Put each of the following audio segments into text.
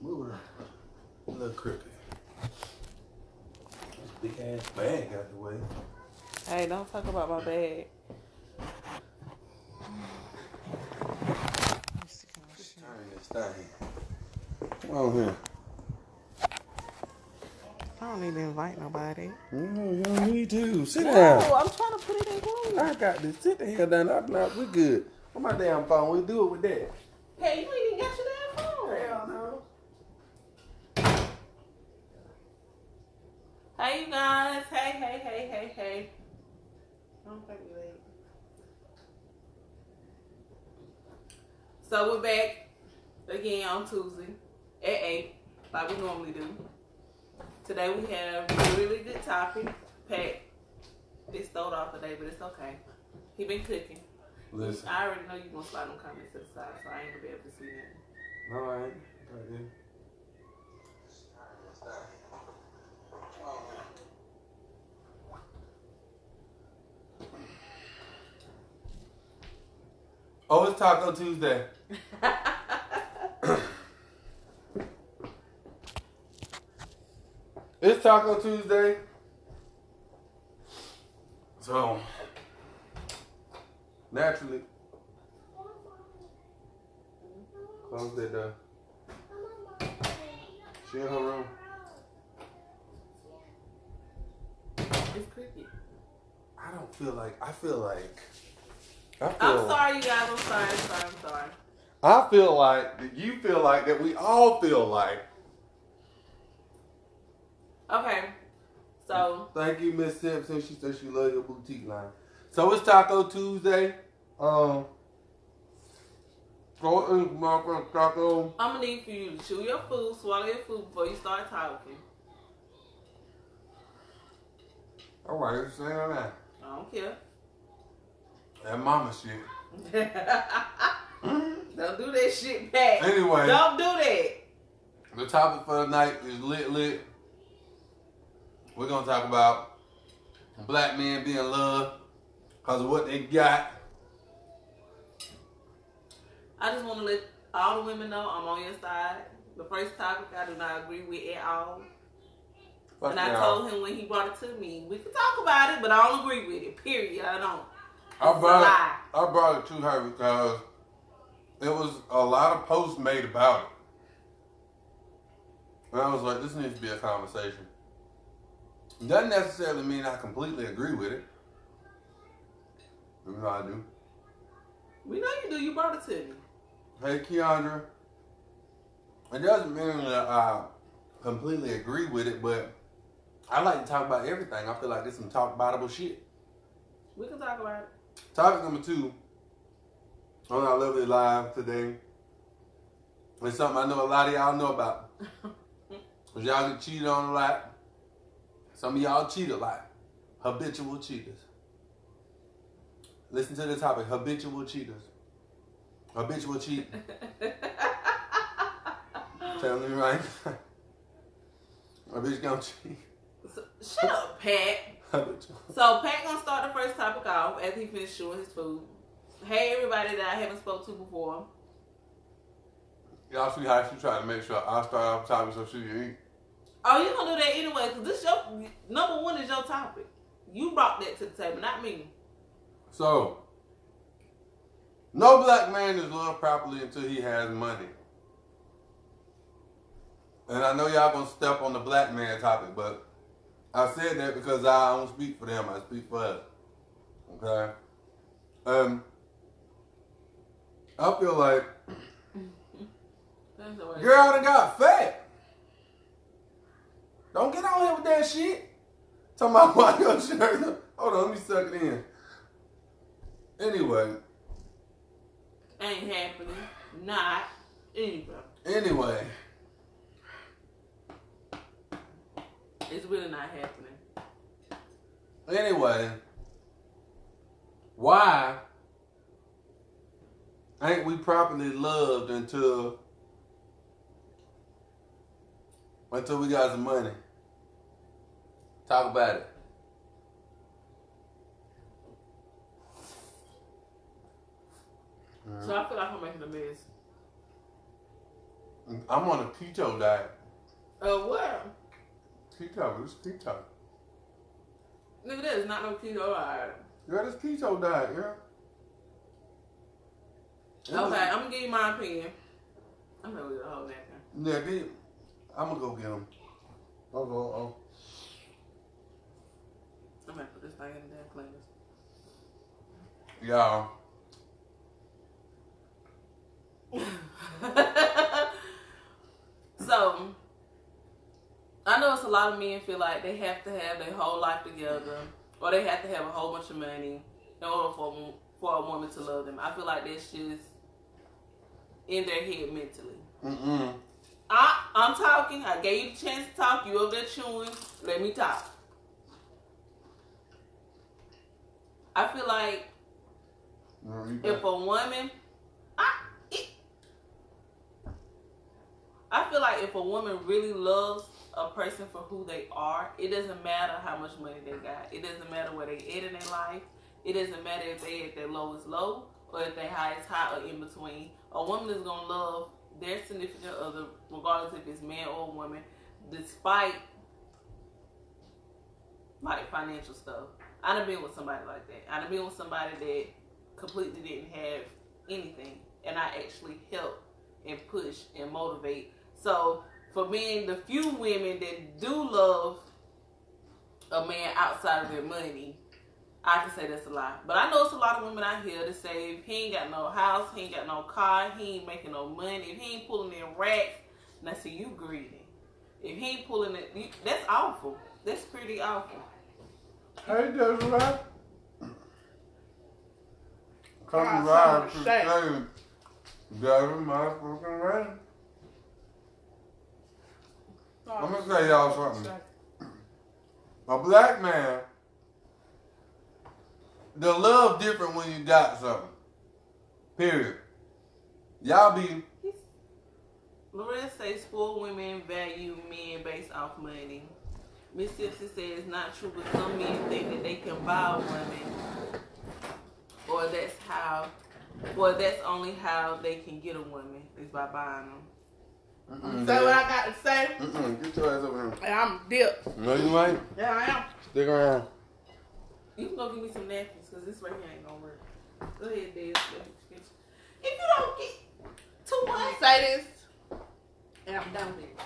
Move it a little crooked. This big ass bag out the way. Hey, don't talk about my bag. Turn this thing. Come on here. I don't need to invite nobody. No, you don't need to. Sit No, down. I'm trying to put it in room. I got this. Sit the hell down. I'm not. We good. On my damn phone. We do it with that. Hey, you ain't even got your damn phone. Hell no. Hey, you guys. Hey, hey, hey, hey, hey. I don't think we late. So we're back again on Tuesday at 8, like we normally do. Today we have a really good topic. Pat is stole off today, but it's okay. He been cooking. Listen. I already know you gonna slide them comments to the side, so I ain't gonna be able to see that. No, I ain't. Right there. Oh, it's Taco Tuesday. it's Taco Tuesday. So, naturally, close that door. Uh, she in her room. It's creepy. I don't feel like. I feel like. I feel I'm sorry, you guys. I'm sorry. I'm sorry. I'm sorry. I feel like that you feel like that we all feel like. Okay. So Thank you, Miss Simpson. She said she love your boutique line. So it's Taco Tuesday. Um. Go in, motherfucking taco. I'm gonna need for you to chew your food, swallow your food before you start talking. All right, say that. I don't care. That mama shit. Don't do that shit, Pat. Anyway. Don't do that. The topic for the night is lit lit. We're gonna talk about black men being loved because of what they got. I just want to let all the women know I'm on your side. The first topic I do not agree with at all. Fuck and I y'all. told him when he brought it to me, we could talk about it, but I don't agree with it. Period. I don't. I It's brought it, I brought it to her because it was a lot of posts made about it. And I was like, this needs to be a conversation. Doesn't necessarily mean I completely agree with it. Even though I do. We know you do. You brought it to me. Hey, Keandra. It doesn't mean that I completely agree with it, but I like to talk about everything. I feel like this some talk aboutable shit. We can talk about it. Topic number two on our lovely live today is something I know a lot of y'all know about. Cause y'all get cheated on a lot. Some of y'all cheat a lot. Habitual cheaters. Listen to the topic. Habitual cheaters. Habitual cheat. Tell me right. A bitch gonna cheat. So, shut up, Pat. Habitual. So Pat gonna start the first topic off as he finished chewing his food. Hey everybody that I haven't spoke to before. Y'all see how she trying to make sure I start off topic so she can eat. Oh, you gonna do that anyway? Cause this your number one is your topic. You brought that to the table, not me. So, no black man is loved properly until he has money. And I know y'all gonna step on the black man topic, but I said that because I don't speak for them, I speak for us. Okay? Um, I feel like That's the way. girl done got fat. Don't get on here with that shit. Talking about why your shirt. Hold on, let me suck it in. Anyway, Ain't happening. Not anyway. anyway. It's really not happening. Anyway, why ain't we properly loved until until we got some money? Talk about it. So I feel like I'm making a mess. I'm on a keto diet. Uh, what? Keto, it's keto. Nigga, that is not no keto diet. Yeah, this keto diet, yeah. Okay, I'm gonna give you my opinion. I'm gonna get a whole napkin. Yeah, I'm gonna go get them. I'll go. Oh. I'm gonna put this thing in the damn cleaners. Yeah. so, I know it's a lot of men feel like they have to have their whole life together, or they have to have a whole bunch of money in order for for a woman to love them. I feel like that's just in their head mentally. Mm-mm. I, I'm talking. I gave you the chance to talk. You over there chewing. Let me talk. I feel like if a woman, I, it, I feel like if a woman really loves a person for who they are, it doesn't matter how much money they got. It doesn't matter where they at in their life. It doesn't matter if they at their lowest low or if they highest high or in between. A woman is gonna love their significant other, regardless if it's man or woman, despite like financial stuff. I done been with somebody like that. I done been with somebody that completely didn't have anything, and I actually help and push and motivate. So for being the few women that do love a man outside of their money, I can say that's a lie. But I know it's a lot of women out here that say if he ain't got no house, he ain't got no car, he ain't making no money, if he ain't pulling in racks, now see you greedy. If he ain't pulling it, you, that's awful. That's pretty awful. Hey, that's right. Come ride to something to say. say, Gary, my fucking right. I'm gonna tell y'all something. A black man, the love different when you got something. Period. Y'all be Loretta says spoiled women value men based off money. Miss Simpson says it's not true, but some men think that they can buy women, or that's how, or that's only how they can get a woman is by buying them. Mm-mm, Say what I got to say, Mm-mm, get your ass over here. and I'm dipped. No, you ain't. Yeah, I am. Stick around. You can go give me some napkins because this right here ain't gonna work. Go ahead, Dad. If you don't get too much, say this, and I'm done with it.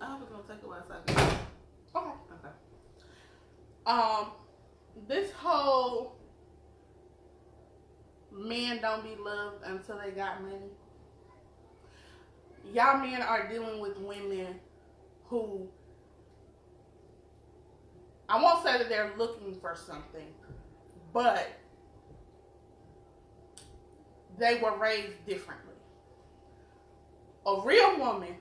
I hope it's gonna take a while. So. Okay. Okay. Um, this whole men don't be loved until they got money. Y'all men are dealing with women who I won't say that they're looking for something, but they were raised differently. A real woman,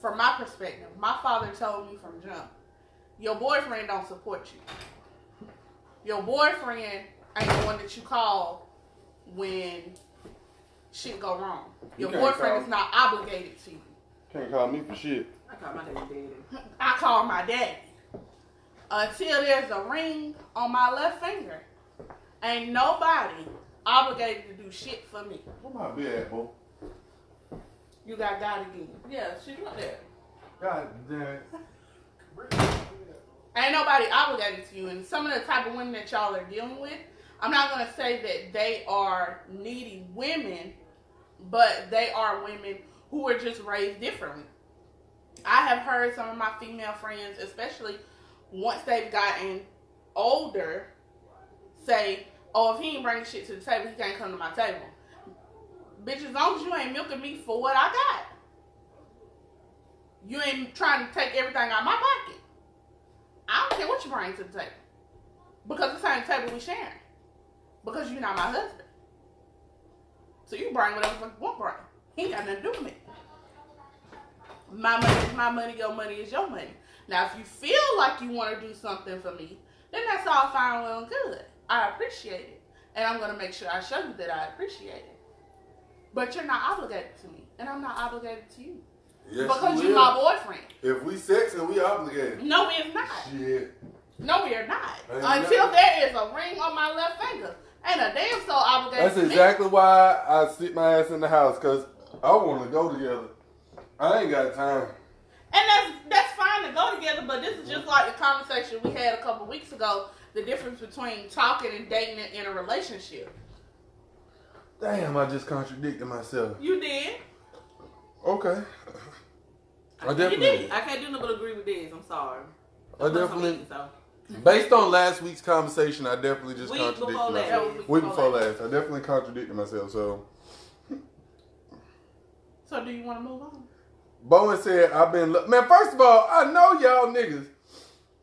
from my perspective, my father told me from jump, your boyfriend don't support you. Your boyfriend ain't the one that you call when shit go wrong. Your can't boyfriend call. is not obligated to you. Can't call me for shit. I call my daddy daddy. I call my daddy. Until there's a ring on my left finger, ain't nobody obligated to do shit for me. Where my at, boy? You got God again. Yeah, she doing that. God damn it. Ain't nobody obligated to you. And some of the type of women that y'all are dealing with, I'm not gonna say that they are needy women, but they are women who were just raised differently. I have heard some of my female friends, especially once they've gotten older, say, "Oh, if he ain't bringing shit to the table, he can't come to my table." Bitch, as long as you ain't milking me for what I got, you ain't trying to take everything out of my pocket. I don't care what you bring to the table. Because the same table we sharing. Because you're not my husband. So you bring whatever you want bring. He ain't got nothing to do with me. My money is my money, your money is your money. Now, if you feel like you want to do something for me, then that's all fine, well, and good. I appreciate it. And I'm going to make sure I show you that I appreciate it. But you're not obligated to me. And I'm not obligated to you. Yes, because you you're my boyfriend. If we sexing, we obligated. No, we're not. Shit. No, we are not. Ain't Until nothing. there is a ring on my left finger. Ain't a damn so obligated That's to me. exactly why I sit my ass in the house, cause I want to go together. I ain't got time. And that's that's fine to go together, but this is just mm-hmm. like the conversation we had a couple weeks ago. The difference between talking and dating in a relationship. Damn, I just contradicted myself. You did. Okay. I You definitely, did. I can't do nothing but agree with this. I'm sorry. I That's definitely, so. based on last week's conversation, I definitely just Week contradicted before last. myself. Week Week before before last, I definitely contradicted myself. So, So do you want to move on? Bowen said, "I've been lo- man. First of all, I know y'all niggas.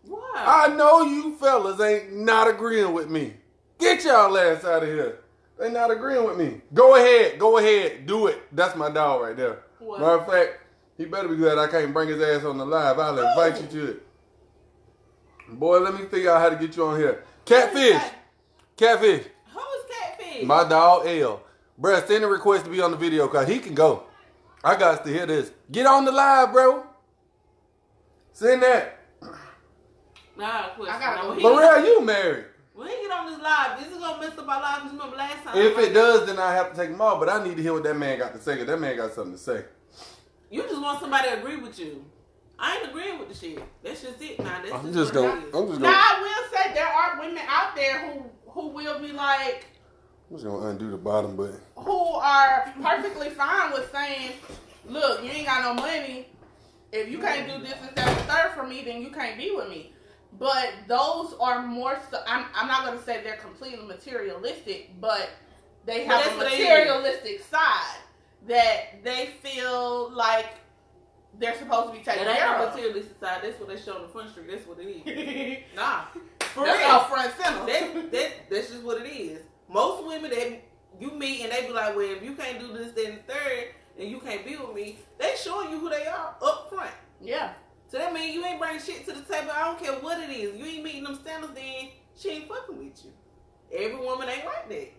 Why? I know you fellas ain't not agreeing with me. Get y'all ass out of here. They not agreeing with me. Go ahead, go ahead, do it. That's my dog right there. What? Matter of fact, he better be glad I can't bring his ass on the live. I'll invite you to it. Boy, let me figure out how to get you on here. Catfish, catfish. Who is catfish? My dog L. Bruh, send a request to be on the video cause he can go. I got to hear this. Get on the live, bro. Send that. Nah, question. I gotta Now, go. when he L'Oreal, you married. When he get on this live, this is gonna mess up our lives. 'cause Remember last time? If it does, then I have to take him off. But I need to hear what that man got to say. Cause that man got something to say. You just want somebody to agree with you. I ain't agreeing with the shit. That's just it. Now that's I'm just just gonna. I'm just Now gonna. I will say there are women out there who who will be like I'm just gonna undo the bottom button. who are perfectly fine with saying, "Look, you ain't got no money. If you can't do this and that and third for me, then you can't be with me." But those are more. So, I'm I'm not gonna say they're completely materialistic, but they have that's a materialistic side that they feel like they're supposed to be taken That ain't care of. materialistic side. That's what they show on the front street. That's what it is. Nah, for That's real. all front center. that, that that's just what it is. Most women that you meet and they be like, well, if you can't do this, then third, and you can't be with me, they showing you who they are up front. yeah. So that means you ain't bringing shit to the table. I don't care what it is. You ain't meeting them standards, then she ain't fucking with you. Every woman ain't like that.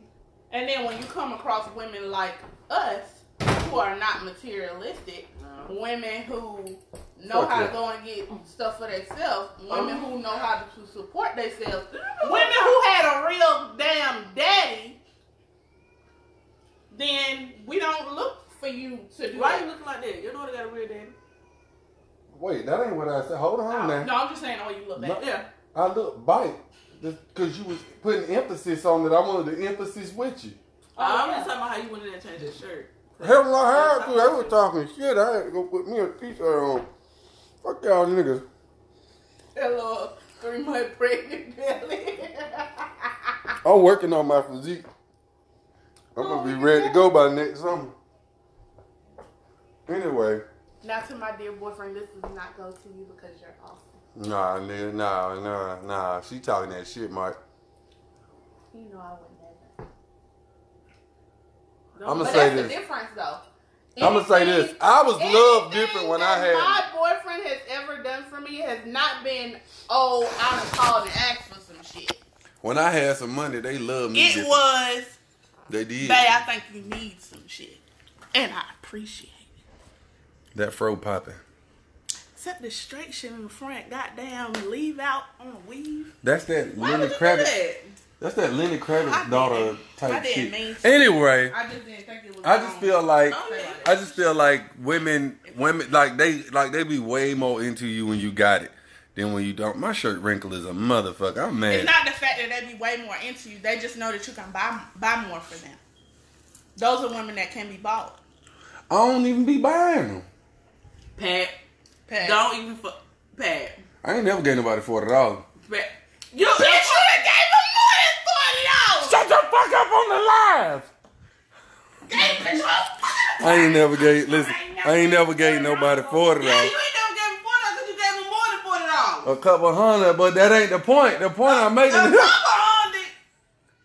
And then when you come across women like us who are not materialistic, No. women who know Fuck how yeah. to go and get stuff for themselves, women Oh. who know how to support themselves, women who had a real damn daddy, then we don't look for you to do Why you looking like that? Your daughter got a real daddy. Wait, that ain't what I said. Hold on oh, now. No, I'm just saying the way you look at it. Yeah. I look bite because you was putting emphasis on it. I wanted the emphasis with you. Oh, oh I'm yeah. just talking about how you went in there and changed your shirt. Hell no, I had to. They were talking shit. I had to go put me a t-shirt on. Fuck y'all niggas. Hello, three month pregnant belly. I'm working on my physique. I'm gonna be ready to go by next summer. Anyway, now to my dear boyfriend, this does not go to you because you're awesome. nah, nigga, nah, nah, nah. She talking that shit, Mark. You know I would never. I'ma But say that's this. the difference, though. I'ma say this. I was loved different when I had- My boyfriend has ever done for me has not been, oh, I done called and asked for some shit. When I had some money, they loved me. It different. was, They did. babe, I think you need some shit. And I appreciate it. That fro popping. Except the straight shit in the front, goddamn, leave out on a weave. That's that Why Lenny would you do Kravitz. That? That's that Lenny I Kravitz didn't- daughter I type didn't shit. mean. Anyway, I just didn't think it was. I just feel like. I just feel like women women like they like they be way more into you when you got it than when you don't. My shirt wrinkle is a motherfucker. I'm mad. It's not the fact that they be way more into you. They just know that you can buy buy more for them. Those are women that can be bought. I don't even be buying them. Pat, Pat. don't even fuck. Pat, I ain't never gave nobody forty dollars. Pat. You, Bitch, you done gave him more than forty dollars. Shut the fuck up on the live. Gave bitch. I ain't never gave. Listen, I ain't never gave nobody forty Yeah, you ain't never gave him forty dollars because you gave him more than forty dollars. A couple hundred, but that ain't the point. The point I'm making. Now, is- come on, Dick.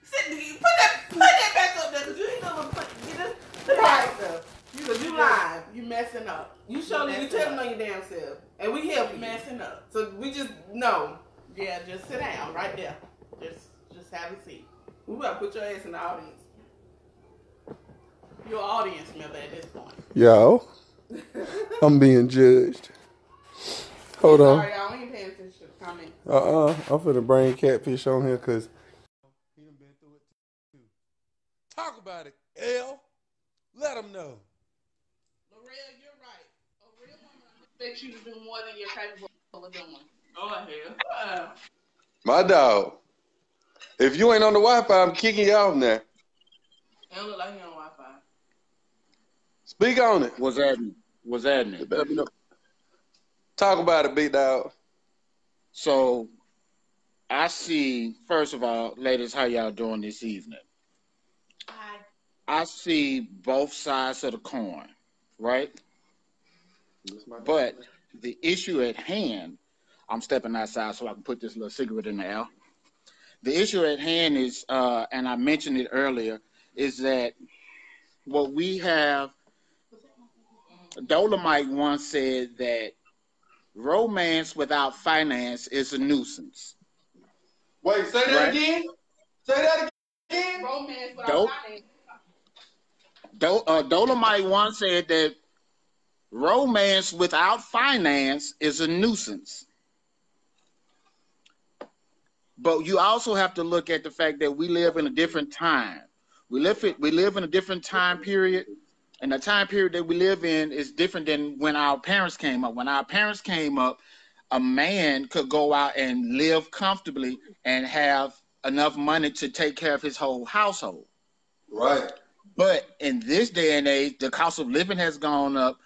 Sit, put that, put that back up there because you ain't never put get this. Put that. Because you live. You messing up. You showing you messing telling on your damn self, and we help You you. messing up. So we just no. Yeah, just sit down right there. Just just have a seat. We about to put your ass in the audience. Your audience member at this point. Yo, I'm being judged. Hold on. Sorry, y'all ain't paying attention to the comment. Uh uh-uh. uh. I'm finna bring catfish on here because he done been through it too. Talk about it, L. Let him know. real, you're right. A real woman expects you to do more than you're capable of doing. Go ahead. My dog. If you ain't on the Wi-Fi, I'm kicking you off now. It don't look like he on Wi-Fi. Speak on it. What's happening? What's happening? Talk about it, big dog. So, I see. First of all, ladies, how y'all doing this evening? Hi. I see both sides of the coin, right? But the issue at hand, I'm stepping outside so I can put this little cigarette in the air. The issue at hand is, uh, and I mentioned it earlier, is that what we have. Dolemite once said that romance without finance is a nuisance. Wait, say that Right. again. Say that again. Romance without Dope. finance. Do- uh, Dolemite once said that romance without finance is a nuisance. But you also have to look at the fact that we live in a different time. We live it, we live in a different time period, and the time period that we live in is different than when our parents came up. When our parents came up, a man could go out and live comfortably and have enough money to take care of his whole household. Right. But in this day and age, the cost of living has gone up.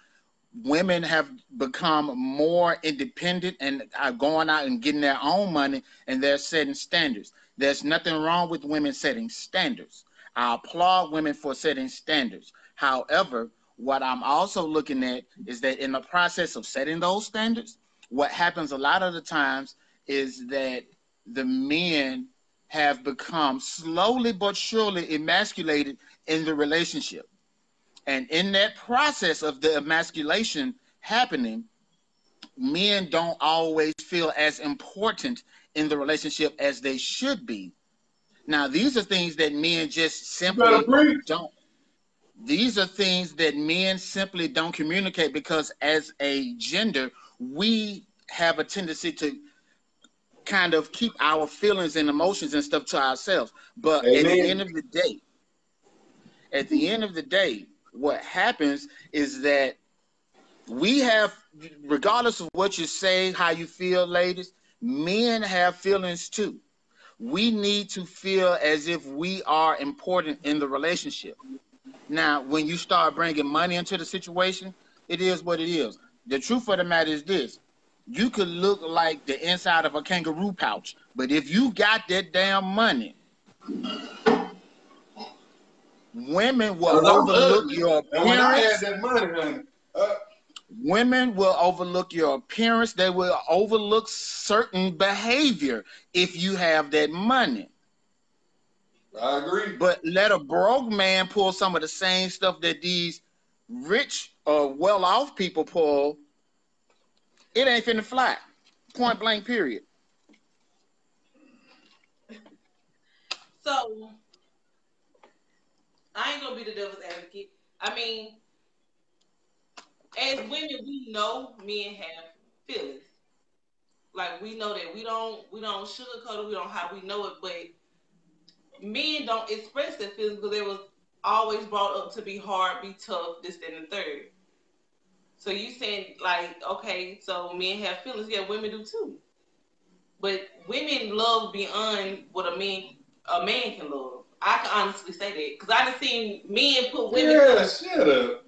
Women have become more independent and are going out and getting their own money and they're setting standards. There's nothing wrong with women setting standards. I applaud women for setting standards. However, what I'm also looking at is that in the process of setting those standards, what happens a lot of the times is that the men have become slowly but surely emasculated in the relationship. And in that process of the emasculation happening, men don't always feel as important in the relationship as they should be. Now, these are things that men just simply don't. These are things that men simply don't communicate because, as a gender, we have a tendency to kind of keep our feelings and emotions and stuff to ourselves. But at the end of the day, at the end of the day, what happens is that we have, regardless of what you say, how you feel, ladies, men have feelings too. We need to feel as if we are important in the relationship. Now, when you start bringing money into the situation, it is what it is. The truth of the matter is this you could look like the inside of a kangaroo pouch, but if you got that damn money, women will overlook ugly. your And when I appearance. had that money, honey, uh, Women will overlook your appearance. They will overlook certain behavior if you have that money. I agree. But let a broke man pull some of the same stuff that these rich or well off people pull. It ain't finna fly. Point blank, period. So I ain't gonna be the devil's advocate. I mean, as women, we know men have feelings. Like we know that we don't we don't sugarcoat it. We don't how we know it, but men don't express their feelings because they was always brought up to be hard, be tough, this, that, and the third. So you saying like, okay, so men have feelings, yeah, women do too. But women love beyond what a man a man can love. I can honestly say that because I done seen men put women. Yeah, shut up.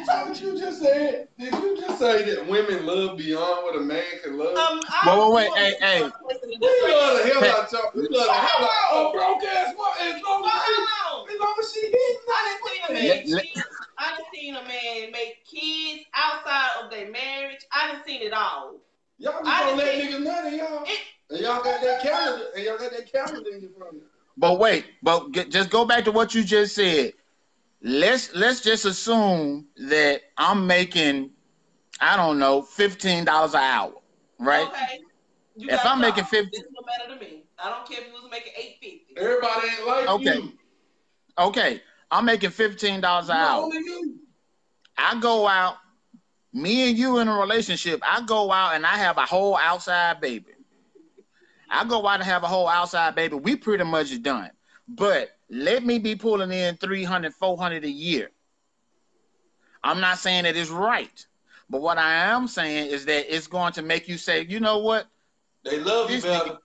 Is that what you just said? Did you just say that women love beyond what a man can love? Um, Wait, wait, wait, hey, hey. we love the hell out y'all. We love the hell out oh, broke ass woman. As long as she, as long as she hitting I done seen a man let- cheat. I done seen a man make kids outside of their marriage. I done seen it all. Y'all just I gonna let done niggas know y'all. It- And y'all got that calendar. And y'all got that calendar in your front of you. But wait, but get, just go back to what you just said. Let's let's just assume that I'm making, I don't know, fifteen dollars an hour, right? Okay. You If I'm a making job. 50 this don't matter to me. I don't care if you was making eight fifty. Everybody ain't like Okay. you. Okay, I'm making fifteen dollars an Not hour. Only you. I go out, me and you in a relationship. I go out and I have a whole outside baby. I go out and have a whole outside baby. We pretty much done. But let me be pulling in 300, 400 a year. I'm not saying that it's right, but what I am saying is that it's going to make you say, you know what? They love you This better. nigga-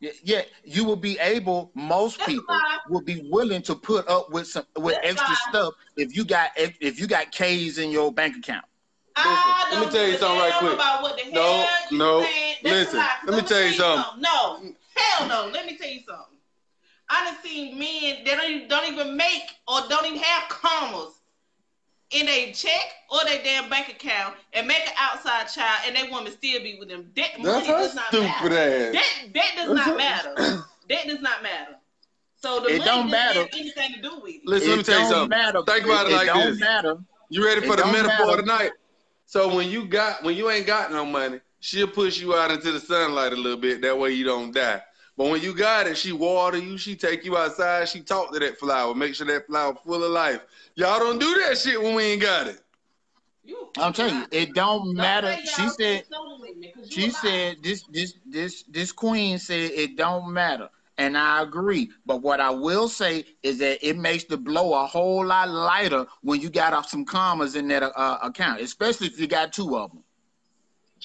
Yeah, yeah, you will be able. Most That's people why- will be willing to put up with some with That's extra why- stuff if you got if, if you got K's in your bank account. I Listen, let me tell you something right quick. About what the No, hell you no, saying. That's listen, let me tell you something. No, hell no. Let me tell you something. I done seen men that don't even, don't even make or don't even have commas in a check or their damn bank account and make an outside child and that woman still be with them. That That's money her does not stupid matter. ass. That that does not matter. That does not matter. So the It money don't doesn't matter. have anything to do with it. Listen, let me It tell you don't something. matter. Think about it, like don't this. matter. You ready for It the metaphor matter. tonight? So when you got when you ain't got no money, she'll push you out into the sunlight a little bit. That way you don't die. But when you got it, she water you, she take you outside, she talk to that flower, make sure that flower full of life. Y'all don't do that shit when we ain't got it. I'm telling you, it don't Don't matter. She said so women, 'cause you she said this this this this queen said it don't matter. And I agree. But what I will say is that it makes the blow a whole lot lighter when you got off some commas in that uh, account, especially if you got two of them.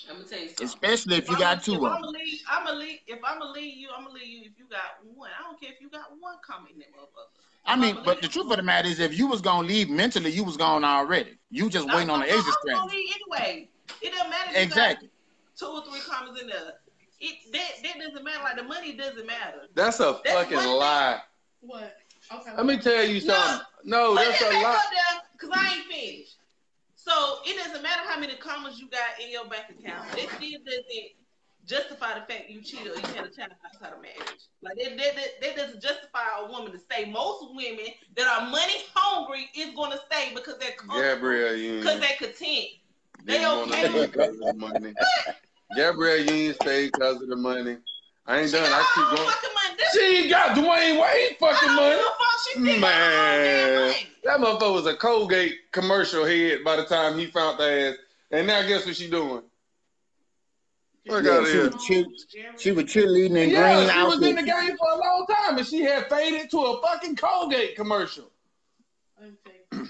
I'm gonna tell you something. Especially if you I'm got two of them. I'm gonna leave. If I'm gonna leave you, I'm gonna leave you. If you got one, I don't care if you got one comment in that motherfucker. I mean, but leave the truth of the matter is, if you was gonna leave mentally, you was gone already. You just waiting on the exit strategy. anyway. It doesn't matter. If you Exactly. two or three comments in there. It that that doesn't matter. Like the money doesn't matter. That's a That's fucking thing. lie. What? Okay. Let me tell you something. No, But that's a lie. Cause I ain't finished. So it doesn't matter how many commas you got in your bank account. It still doesn't justify the fact you cheated or you had a child outside of marriage. Like that, that, that, that doesn't justify a woman to stay. Most women that are money hungry is going to stay because they're because Union. they're content. They okay with- because money. Gabrielle Union stayed because of the money. I ain't She done. got I keep going. money. She ain't got Dwyane Wade fucking money. give fuck. She still got her own damn Man, that motherfucker was a Colgate commercial head by the time he found the ass. And now guess what she doing? Fuck Yeah, out she here. was cheer- She was cheerleading in Yeah, green she was in the game for a long time, and she had faded to a fucking Colgate commercial. Let me tell you.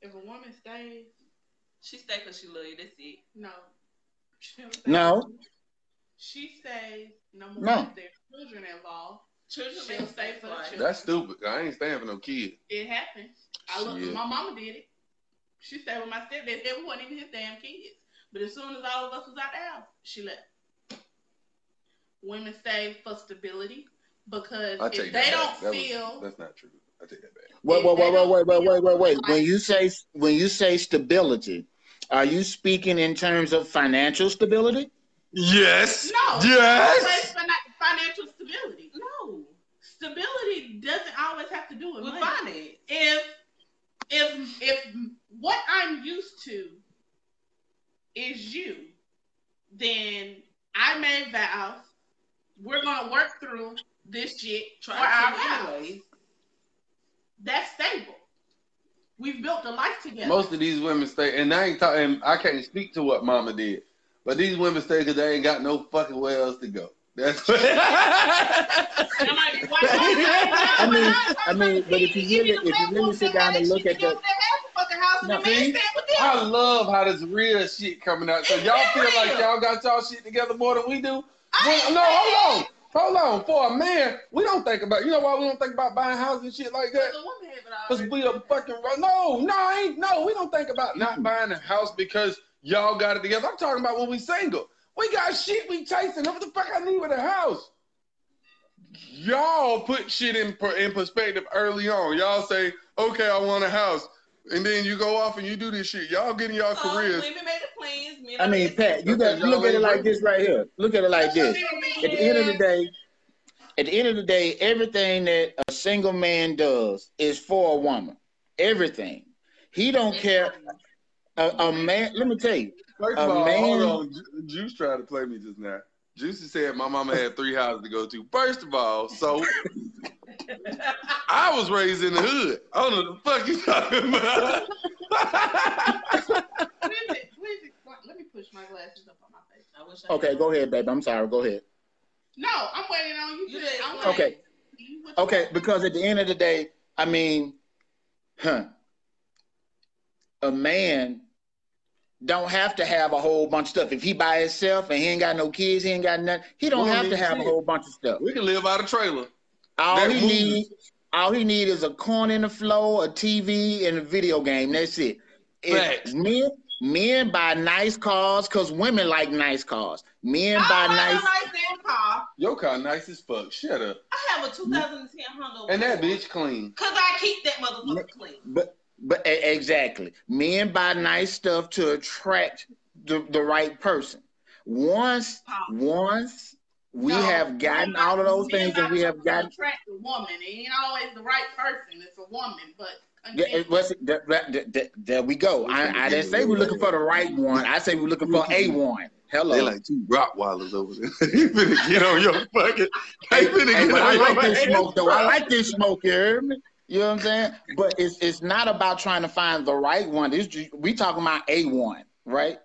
If a woman stays, She stay because she love you. That's it. no. She don't stay. No, She stays, number No. one, if there's children involved. Children She'll make stay for the children. That's stupid. I ain't staying for no kid. It happens. I look, Shit. my mama did it. She stayed with my stepdad. They wasn't even his damn kids. But as soon as all of us was out the house, she left. Women stay for stability because I if take they that don't. That feel was, that's not true. I take that back. Wait, wait, If they wait, wait, wait, wait, wait, wait, wait. When you say when you say stability, are you speaking in terms of financial stability? Yes. no, Yes. financial stability. No. Stability doesn't always have to do with With money. finance. if if if what I'm used to is you, then I made vows. We're gonna work through this shit for our Try anyways. That's stable. We've built a life together. Most of these women stay, and I ain't talking. I can't speak to what Mama did, but these women stay because they ain't got no fucking where else to go. That's. And I'm like. I mean, I mean, but if you really, if you really sit down and look at the, house and No, see? staying with them. I love how this real shit coming out. So y'all feel like y'all got y'all shit together more than we do. I Well, no, hold on. Hold on. For a man, we don't think about. You know why we don't think about buying houses and shit like that? The woman had it Cause we a fucking no, no, I ain't no. We don't think about not buying a house because y'all got it together. I'm talking about when we single. We got shit we chasing. What the fuck I need with a house? Y'all put shit in in perspective early on. Y'all say, okay, I want a house, and then you go off and you do this shit. Y'all getting y'all So, careers. Women make the plans. Men I mean, Pat, you got look at it like this right here. Look at it like this. At the end of the day, at the end of the day, everything that a single man does is for a woman. Everything. He don't care. A, a man. Let me tell you. First A of all, man- hold on. Ju- Juice tried to play me just now. Juicy said my mama had three houses to go to. First of all, so I was raised in the hood. I don't know what the fuck you talking about. Where is it? Where is it? Let me push my glasses up on my face. I wish I Okay, had- go ahead, babe. I'm sorry. Go ahead. No, I'm waiting on you. You I'm explain. waiting. Okay. You- what you Okay, because at the end of the day, I mean, huh? a man don't have to have a whole bunch of stuff. If he by himself and he ain't got no kids, he ain't got nothing. He don't Well, have to I mean, have a whole bunch of stuff. We can live out of trailer. All That he moves. need, all he need is a corn in the floor, a TV, and a video game. That's it. If Facts. men, men buy nice cars because women like nice cars. Men I buy don't have nice. a nice damn car. Your car nice as fuck. Shut up. I have a 2010 Honda. And that bitch clean. Cause I keep that motherfucker clean. But but exactly, men buy nice stuff to attract the, the right person. Once Pop. once we No, have gotten all of those things and we have gotten. attract a woman. It ain't always the right person. It's a woman, but Yeah, it was- that- that- that- that- there we go. I, I didn't say we're looking for the right one. I say we're looking for a one. Hello. They like two Rottweilers over there. you finna get on your fucking. They finna Hey, get but I on your like this smoke though. I like this smoke. You heard me? You know what I'm saying? But it's it's not about trying to find the right one. This we talking about a one, right?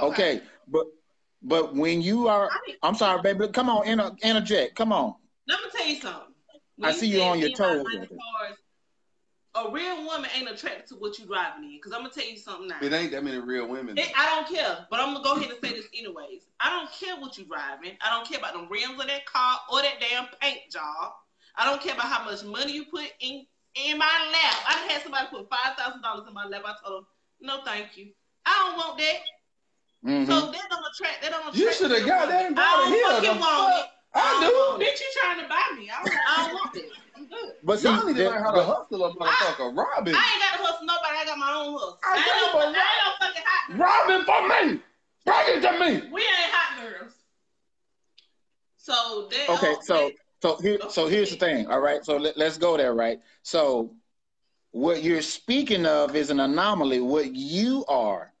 Okay. But but when you are, I mean, I'm sorry, baby. Come on, inter, interject. Come on. let me tell you something. I see you said on your toes, cars, A real woman ain't attracted to what you driving in. Cause I'm gonna tell you something now. It ain't that many real women. It- I don't care, but I'm gonna go ahead and say this anyways. I don't care what you driving. I don't care about the rims of that car or that damn paint job. I don't care about how much money you put in in my lap. I done had somebody put five thousand dollars in my lap. I told them, no, thank you. I don't want that. Mhm. So that don't attract. That don't attract. You shoulda got that and bought I it here, don't fucking want fuck? it. I don't do. Bitch, you trying to buy me? I don't, I don't want it. I'm good. but Y'all need to the- learn how to hustle a motherfucker. Robin. I ain't got to hustle nobody. I got my own hustle. I I, ain't know, no, but I ain't no fucking hot. girl. Robin for me. Bring it to me. We ain't hot girls. So that okay, so so here, so here's the thing. All right, so let, let's go there. Right. So what you're speaking of is an anomaly. What you are,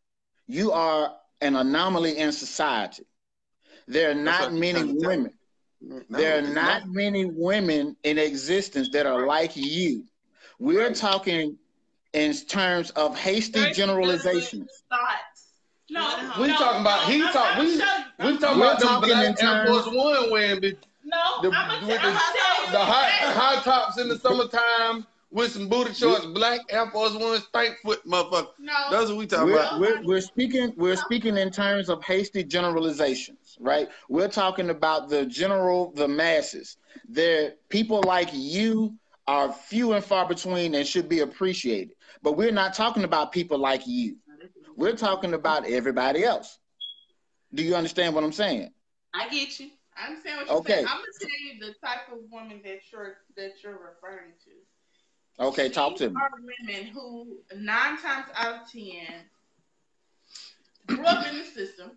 you are an anomaly in society. There are not many trying to tell women. No, there are it's not many women in existence that are like you. We're talking in terms of hasty There's- generalizations. thoughts. No, No, We no, talking about no, he I'm- talk we showing- we talking We're about them talking in black Air Force One wearing bitch. No, The, I'm with the, tell the hot high tops in the summertime with some booty shorts, black Air Force One, stank foot motherfucker. No, That's what we talking We're, about. we're, we're speaking we're speaking in terms of hasty generalizations, right? We're talking about the general, the masses. There, people like you are few and far between and should be appreciated. But we're not talking about people like you. We're talking about everybody else. Do you understand what I'm saying? I get you. I understand what you're Okay. saying. I'm gonna tell you the type of woman that you're that you're referring to. Okay, talk to me. Are women who nine times out of ten grew up in the system.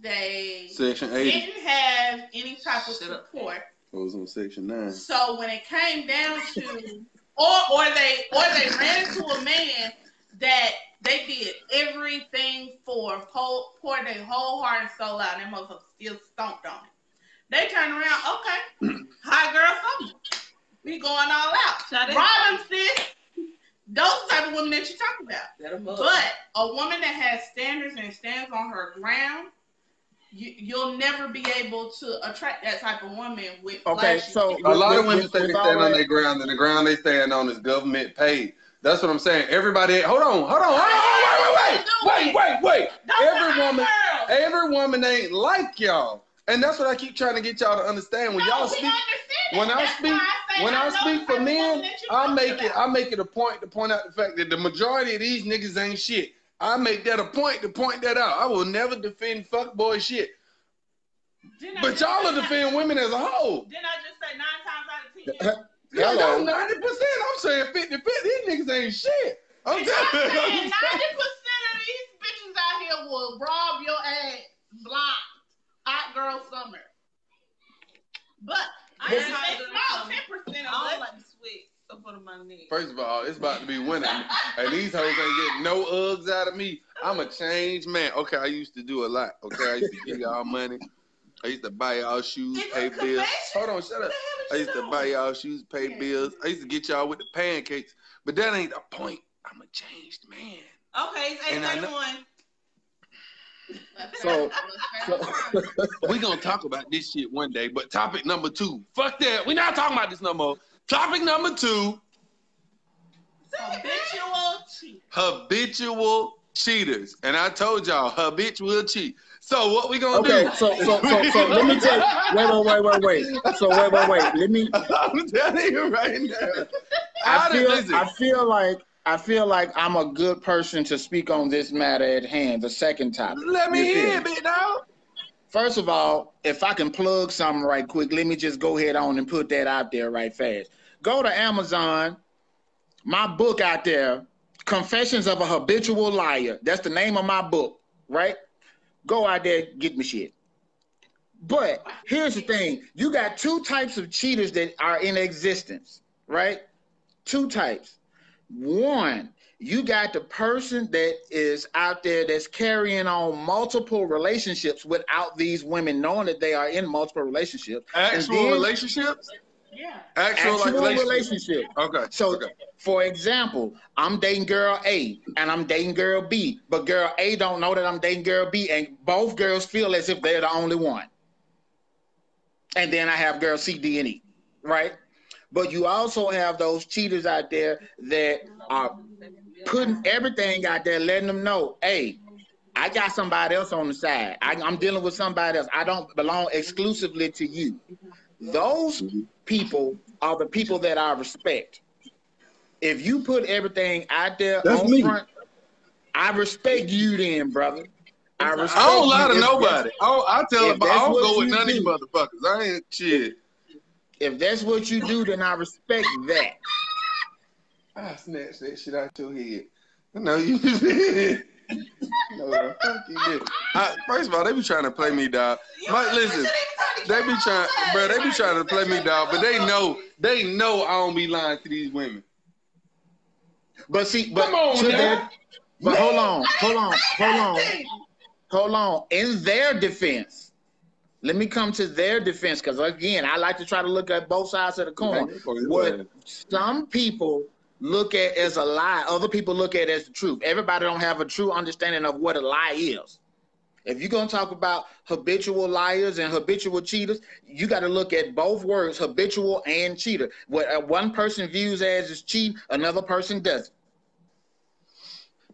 They Section eighty. didn't have any type of Shut up. support. Goes on section nine. So when it came down to, or or they or they ran into a man that they did everything for, pour, poured their whole heart and soul out, and that motherfucker still stomped on it. They turned around, okay, hot girl summer, we going all out. Shout it. Robin sis, those type of women that you talk about. But a woman that has standards and stands on her ground, you, you'll never be able to attract that type of woman with Okay, so- A lot of women with- say they stand on their ground, and the ground they stand on is government paid. That's what I'm saying. Everybody, hold on, hold on, hold on, wait, wait, wait, wait, wait, wait. Those Every woman, every woman ain't like y'all, and that's what I keep trying to get y'all to understand. When No, y'all speak, when I speak, I when I know speak for men, woman that you I talking make it. I make it a point to point out the fact that the majority of these niggas ain't shit. I make that a point to point that out. I will never defend fuckboy shit, Didn't but y'all are defending women as a whole. Didn't I just say nine times out of ten? Yeah, Hello. that's ninety percent. I'm saying 50 50 These niggas ain't shit. I'm I'm telling you. ninety percent of these bitches out here will rob your ass blind. Hot girl summer. But I But- ain't say small, ten percent I of don't like to sweat up under my neck. First of all, it's about to be winter, and these hoes ain't getting no Uggs out of me. I'm a changed man. Okay, I used to do a lot. Okay, I used to give y'all money. I used to buy y'all shoes, It's pay bills. Hold on, shut up. I used you to buy y'all shoes, pay bills. I used to get y'all with the pancakes. But that ain't the point. I'm a changed man. Okay, it's And I 831. So, so we gonna talk about this shit one day. But topic number two. Fuck that. we not talking about this no more. Topic number two. habitual cheat. habitual cheaters, and I told y'all habitual cheat. So what we gonna Okay, do? so so so so let me tell you. Wait, wait, wait, wait, wait. So wait, wait, wait. Let me. I'm telling you right now. I done- feel I feel like I feel like I'm a good person to speak on this matter at hand. The second topic. let me You hear it, big dog. First of all, if I can plug something right quick, let me just go ahead on and put that out there right fast. Go to Amazon, my book out there, Confessions of a Habitual Liar. That's the name of my book, right? Go out there, get me shit. But here's the thing you got two types of cheaters that are in existence, right? Two types. One, you got the person that is out there that's carrying on multiple relationships without these women knowing that they are in multiple relationships. Actual then- relationships? Yeah. Actual, Actual like relationships. relationship. Okay. So, okay. for example, I'm dating girl A and I'm dating girl B, but girl A don't know that I'm dating girl B, and both girls feel as if they're the only one. And then I have girl C, D, and E, right? But you also have those cheaters out there that are putting everything out there, letting them know, hey, I got somebody else on the side. I, I'm dealing with somebody else. I don't belong exclusively to you. Those people are the people that I respect. If you put everything out there That's on me. front, I respect you then, brother. I respect I don't lie to nobody. I, don't, I tell if them, I that's don't go with you none of these motherfuckers. I ain't shit. If that's what you do, then I respect that. I snatched that shit out your head. No, you. no, fuck you did. I, first of all, they be trying to play me, dog. Mike, listen, they be trying, bro. They be trying to play me, dog. But they know, they know I don't be lying to these women. But see, but Come on, to now. their- but hold on, hold on, hold on, hold on. In their defense, let me come to their defense because again, I like to try to look at both sides of the coin. What some people look at as a lie, other people look at as the truth. Everybody don't have a true understanding of what a lie is. If you're gonna talk about habitual liars and habitual cheaters, you got to look at both words, habitual and cheater. What one person views as is cheat, another person doesn't.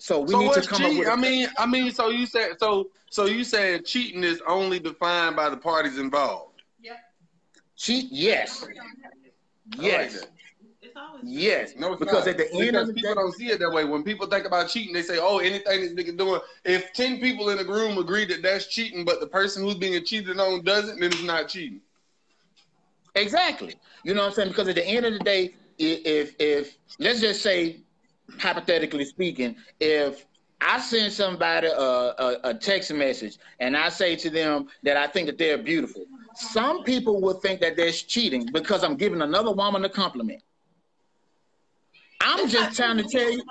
So we so need to what's come up with. a- I mean, I mean, so you said, so, so you saying cheating is only defined by the parties involved? Yeah. Cheat. Yes, I like yes. It's always yes. No, because not. at the end because of the day, people day, don't see it that way. When people think about cheating, they say, "Oh, anything this nigga doing." If ten people in a room agree that that's cheating, but the person who's being cheated on doesn't, then it's not cheating. Exactly. You know what I'm saying? Because at the end of the day, i- if if let's just say, hypothetically speaking, if I send somebody a, a, a text message and I say to them that I think that they're beautiful, some people would think that that's cheating because I'm giving another woman a compliment. I'm just trying to tell you.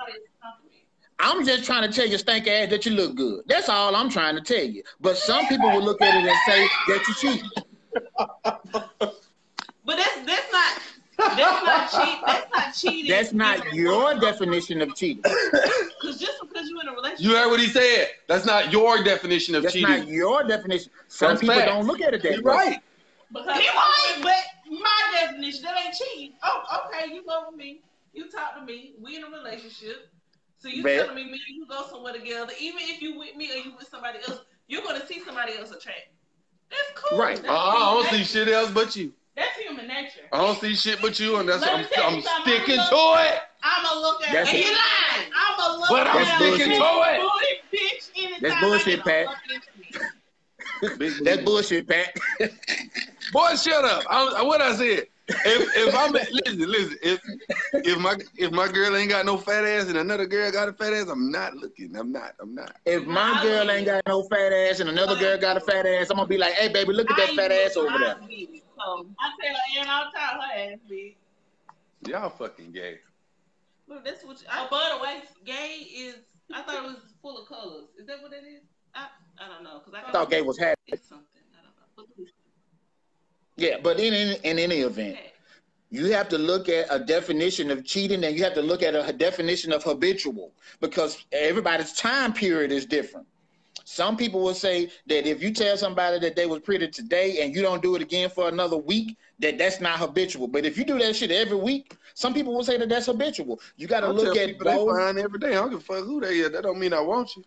I'm just trying to tell you, stank ass, that you look good. That's all I'm trying to tell you. But some people will look at it and say that you cheating. But that's that's not that's not cheat. That's not cheating. That's not your definition of cheating. Because just because you're in a relationship, You heard what he said. That's not your definition of That's cheating. That's not your definition. Some That's people facts. don't look at it that You're way. right. Because He right, but my definition that ain't cheating. Oh, okay, you go with me. You talk to me. We in a relationship. So you Bet. telling me me and you go somewhere together. Even if you with me or you with somebody else, you're gonna see somebody else attract. That's cool. Right. That's Uh, I don't see shit else but you. That's human nature. I don't see shit but you, and that's I'm, me tell I'm you something. sticking I'm to it. I'ma look at That's and you lying. I'ma look But I'm at sticking a to it. bitch That's bullshit, Pat. That's bullshit, Pat. Boy, shut up. I, what I said. If if I'm listen, listen. If if my if my girl ain't got no fat ass and another girl got a fat ass, I'm not looking. I'm not. I'm not. if my girl ain't got no fat ass and another girl got a fat ass, I'm gonna be like, hey baby, look at that fat ass over there. So I tell her and I'll tell her ass big. Y'all fucking gay. look, that's what you, oh, I, by the way, gay is. I thought it was full of colors. Is that what it is? I I don't know because I, I thought gay was happy. It's something. I don't know. Yeah, but in, in in any event, you have to look at a definition of cheating and you have to look at a definition of habitual because everybody's time period is different. Some people will say that if you tell somebody that they was pretty today and you don't do it again for another week, that that's not habitual. But if you do that shit every week, some people will say that that's habitual. You got to look tell at people they both. fine every day. I don't give a fuck who they are. That don't mean I want you.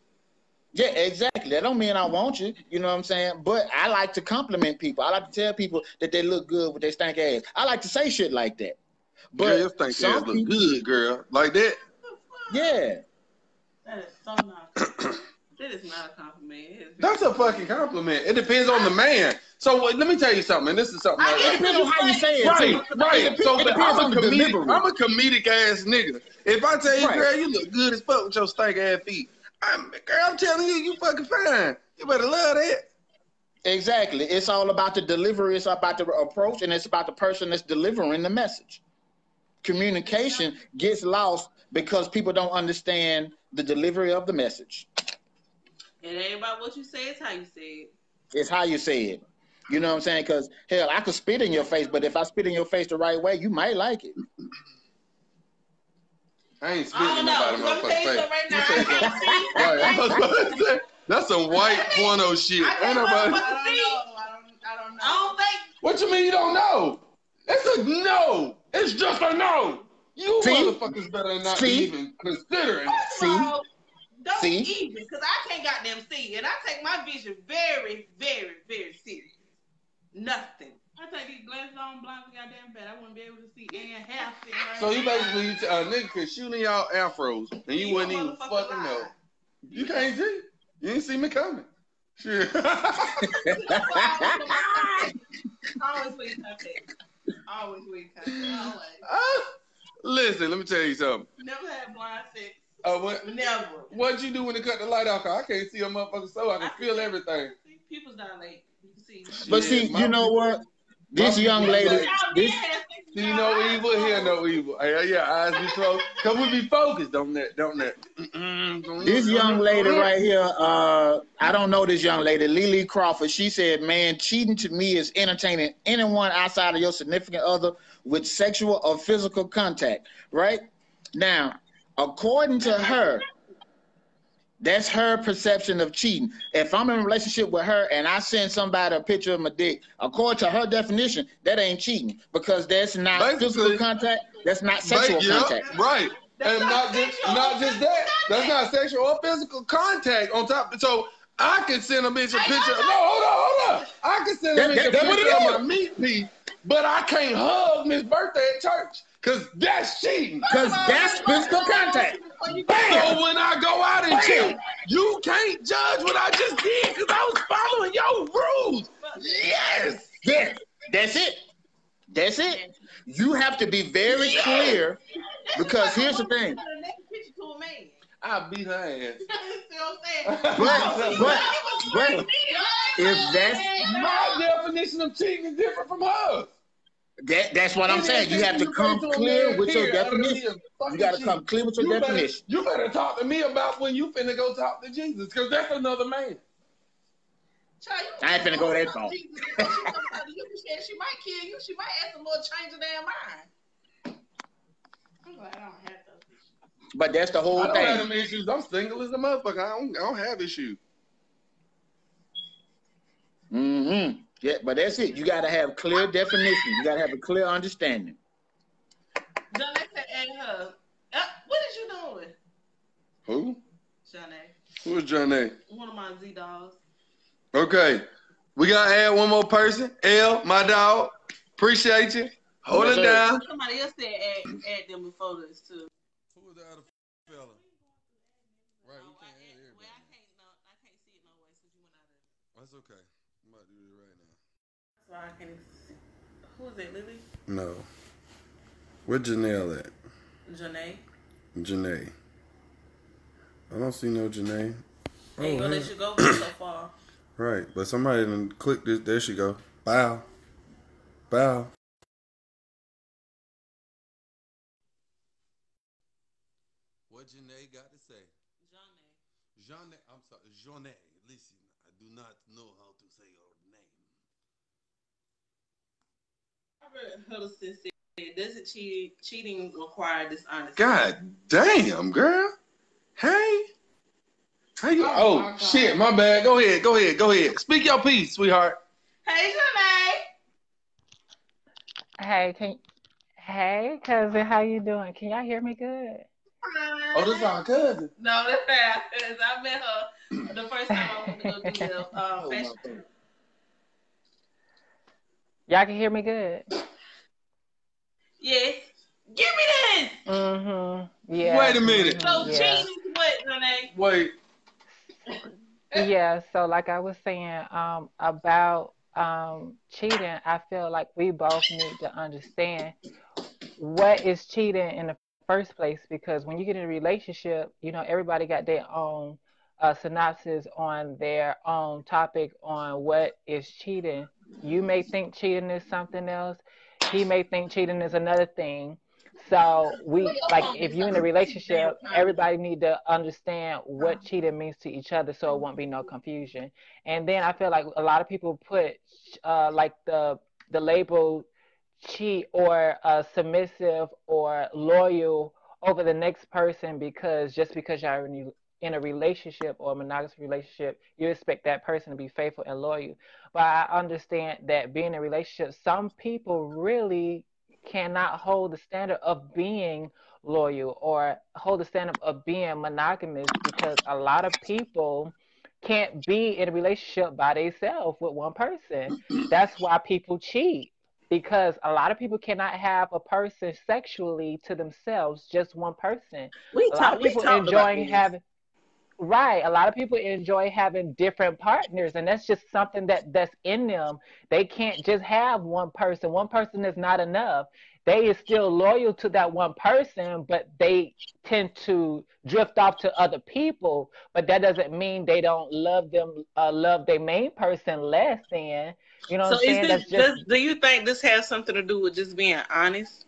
Yeah, exactly. That don't mean I want you. You know what I'm saying? But I like to compliment people. I like to tell people that they look good with their stank ass. I like to say shit like that. But girl, your stank some ass look people- good, girl. Like that. Yeah. That is so not. that is not a compliment. That's a fucking compliment. It depends on the man. So what, let me tell you something. And this is something. I like- It depends on how you say it. Right, too. right. It So it depends I'm on a the comedic. delivery. I'm a comedic ass nigga. If I tell you, Right. girl, you look good as fuck with your stank ass feet. I'm, girl, I'm telling you, you fucking fine. You better love that. Exactly. It's all about the delivery. It's about the approach, and it's about the person that's delivering the message. Communication gets lost because people don't understand the delivery of the message. It ain't about what you say, it's how you say it. It's how you say it. You know what I'm saying? Because hell, I could spit in your face, but if I spit in your face the right way, you might like it. I ain't I spitting in nobody's Let me motherfucking something right face. now. Let me tell you I can't see. Right, I was about to say, That's some white porno shit. I Ain't nobody. I don't know. I don't. I don't know. I don't think. What you mean you don't know? It's a no. It's just a no. You See? motherfuckers better not See? even considering. First See? Of all, don't See? even, because I can't goddamn see, and I take my vision very, very, very serious. Nothing. I take these glasses on blind goddamn bad. I wouldn't be able to see and half it. right So you basically you t- a nigga could shoot in y'all afros and you You wouldn't even fucking lie. know. You can't see. You didn't see me coming. Shit. Always wear contact. Always wear contact. Always. Listen, let me tell you something. Never had blind sex. Uh, what Never. what'd you do when they cut the light off? 'Cause I can't see a motherfucker so I can feel everything. People's dilate. You see. But Shit, see, you know what? This young lady, this men have sex with See y'all no evil, hear no evil. Hey, yeah, eyes be closed. Cause we be focused, don't that, don't that. This young lady right here, uh, I don't know this young lady, Lily Crawford. She said, "Man, cheating to me is entertaining anyone outside of your significant other with sexual or physical contact." Right now, according to her, that's her perception of cheating. If I'm in a relationship with her and I send somebody a picture of my dick, according to her definition, that ain't cheating because that's not Basically- physical contact. That's not sexual Right, yeah, contact. right. That's and not not just not just that. contact. That's not sexual or physical contact on top. So I can send a bitch a I- picture. No, hold on, hold on. I can send a That- bitch a picture it of is. my meat piece, but I can't hug Miss Birthday at church because that's cheating. Because that's physical contact. So when I go out and cheat, you can't judge what I just did because I was following your rules. Yes. Yeah, that's it. That's it. You have to be very clear because here's the thing. Put a naked picture to a man. I beat her ass. You what I'm saying? But, but, but if that's My definition of cheating is different from hers. that, that's what I'm saying. You have to come clear with your definition. You got to come clear with your definition. you better talk to me about when you finna go talk to Jesus, because that's another man. Child, I ain't finna go that far. She comes out to you, she said She might kill you. She might ask the Lord change her damn mind. I'm glad I don't have those issues. But that's the whole I don't have thing. them issues. I'm single as a motherfucker. I don't, I don't have issues. Mm-hmm. Yeah, but that's it. You got to have clear definition. You got to have a clear understanding. Johnny said, "Ask her, uh, what is you doing, Who? Johnny? Who is Johnny? One of my Z dogs. Okay. We gotta add one more person. L, my dog. Appreciate you. Hold Yes, it sir. down. Somebody else said add, add them before this too. Who was the other fella? Right, we oh, can't add everybody. Well, I can't, no, I can't see it no way since you went out of That's okay. I'm about to do this right now. So I can see. Who is it, Lily? No. Where Janelle at? Janae. Janae. I don't see no Janae. They ain't Oh, gonna yeah. let you go so far. Right, but somebody done click this. There she go. Bow. Bow. What Janae got to say? Janae. Jeanne, I'm sorry, Jeanne. Listen, I do not know how to say your name. Robert Huddleston said, "Doesn't cheat, cheating require dishonesty?" God damn, girl. Hey. How you? Oh, Oh, shit, my bad. Go ahead, go ahead, go ahead. Speak your piece, sweetheart. Hey, Janae. Hey, can hey cousin, how you doing? Can y'all hear me good? Oh, this our cousin. No, that's bad. Because I met her the first time I went to go do the Oh, uh, fashion. Y'all can hear me good. Yes. Give me this. Mm-hmm. Yeah. Wait a minute. So yeah. cheating is what, Janae? Wait. Yeah, so like I was saying, um, about um cheating, I feel like we both need to understand what is cheating in the first place because when you get in a relationship, you know, everybody got their own uh, synopsis on their own topic on what is cheating. You may think cheating is something else. He may think cheating is another thing. So we like if you're in a relationship, everybody need to understand what cheating means to each other, so it won't be no confusion. And then I feel like a lot of people put uh, like the the label cheat or uh, submissive or loyal over the next person because just because you're in, in a relationship or a monogamous relationship, you expect that person to be faithful and loyal. But I understand that being in a relationship, some people really cannot hold the standard of being loyal or hold the standard of being monogamous because a lot of people can't be in a relationship by themselves with one person. That's why people cheat because a lot of people cannot have a person sexually to themselves, just one person. We A lot talk, of we people enjoying having right. A lot of people enjoy having different partners, and that's just something that that's in them. They can't just have one person. One person is not enough. They is still loyal to that one person, but they tend to drift off to other people. But that doesn't mean they don't love them, uh, love their main person less than. You know So what I'm is saying? this, just does, do you think this has something to do with just being honest?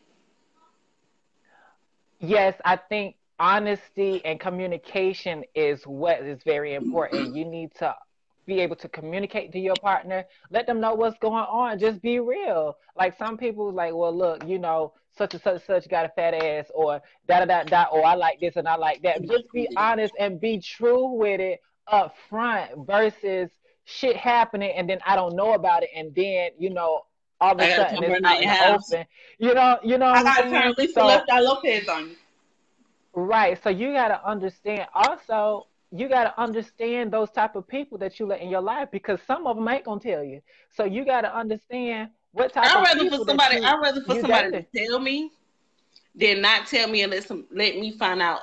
Yes, I think honesty and communication is what is very important. You need to be able to communicate to your partner, let them know what's going on. Just be real. Like some people like, well, look, you know, such and such and such got a fat ass or da da da da or I like this and I like that. Just be honest and be true with it up front versus shit happening and then I don't know about it and then, you know, all of a sudden it's burn out in house. open. You know, you know I I'm gotta turn? Lisa So- Left Eye Lopes on you. Right. So you got to understand also you got to understand those type of people that you let in your life because some of them ain't going to tell you. So you got to understand what type I'd of rather people for somebody. you, I'd rather for somebody to tell me than not tell me and let some let me find out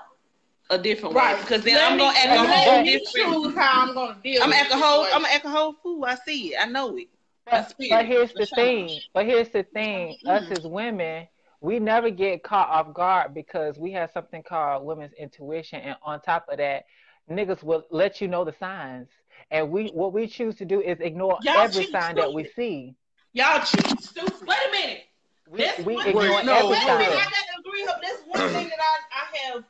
a different way. Right. Because then Let I'm me- gonna act and a let whole me different. choose how I'm gonna deal I'm with act a whole. I'm act a whole fool. I see it. I know it. But, but here's the the thing. But here's the thing. Mm-hmm. Us as women, we never get caught off guard because we have something called women's intuition, and on top of that, niggas will let you know the signs. And we, what we choose to do is ignore Y'all every cheat sign that we see. Y'all cheat stupid. Wait a minute. We, That's we one- ignore Wait, no, every Wait a minute. I gotta agree. With, that's one thing that I, I have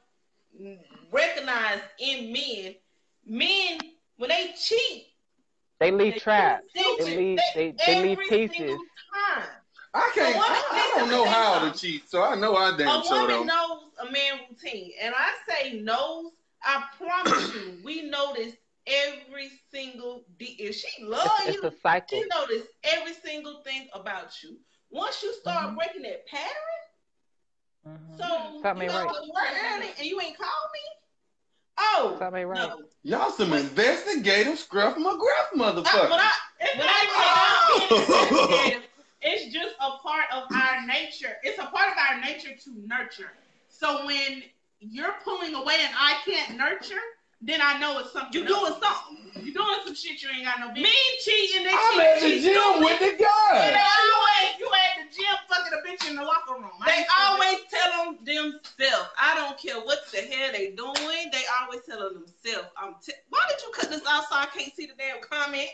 recognized in men. Men when they cheat, They leave they traps. do They leave. They, they leave pieces. time. I can't. I, I don't know how to cheat, so I know I A damn sure woman don't. knows a man routine, and I say knows. I promise you, we notice every single. De- if she loves It's, you, it's a cycle. she notice every single thing about you. Once you start Mhm. breaking that pattern, Mhm. so Something you ain't know right. work early and you ain't called me. Oh, Something ain't right. no. Y'all some investigative scruff McGruff I, motherfucker. when I when I say it's just a part of our nature. It's a part of our nature to nurture. So when you're pulling away and I can't nurture, then I know it's something. You doing else. something. You're doing some shit you ain't got no business. Men cheating, they I'm cheat, at the cheat gym stupid. with the guy. they always you at the gym fucking a bitch in the locker room. I They ain't stupid. always tell them themselves. I don't care what the hell they doing. They always tell them themselves. I'm. T- Why did you cut this out so I can't see the damn comments?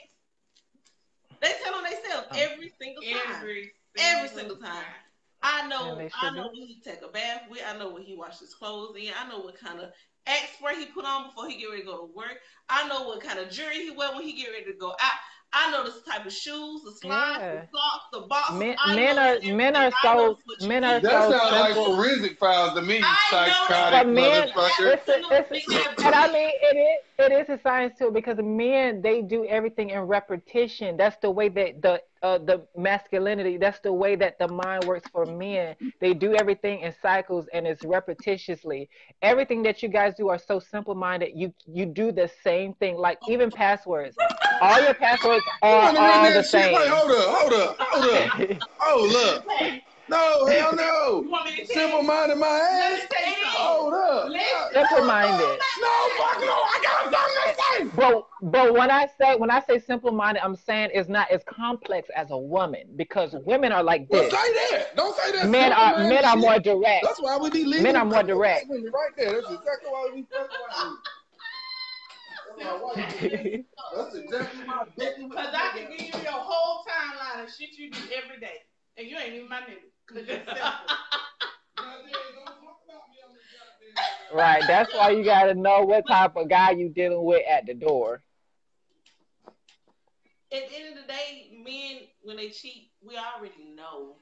They tell them themselves oh. every single time. every Every single time. I know. I know be. what he take a bath with. I know what he washed his clothes in. I know what kind of X spray he put on before he get ready to go to work. I know what kind of jewelry he wear when he get ready to go out. I know the type of shoes, the slides, Yeah. the socks, the boxes. Men, men are men are so men are That so sounds like forensic files to me, I psychotic But men, motherfucker. it's a, it's a, and I mean it is it is a science too because men they do everything in repetition. That's the way that the uh, the masculinity. That's the way that the mind works for men. They do everything in cycles and it's repetitiously. Everything that you guys do are so simple minded. You you do the same thing. Like even passwords. All your passwords are all the same. Wait, hold up, hold up, hold up. Oh, look. No, hell no. You want me to Simple minded my Let me ass. tell you something. Hold up. Listen. Simple minded. No, fuck no. I got something to say. But but when I say when I say simple minded, I'm saying it's not as complex as a woman because women are like this. Well, this. say that. Don't say that. Men are men are more direct. That's why we be leaving. Men are more direct. Right there. That's exactly why we fuck like this. That's why we- That's exactly my Because I can give you your whole timeline of shit you do every day. And you ain't even my nigga. 'Cause. Right. That's why you gotta know what type of guy you dealing with at the door. At the end of the day, men when they cheat, we already know.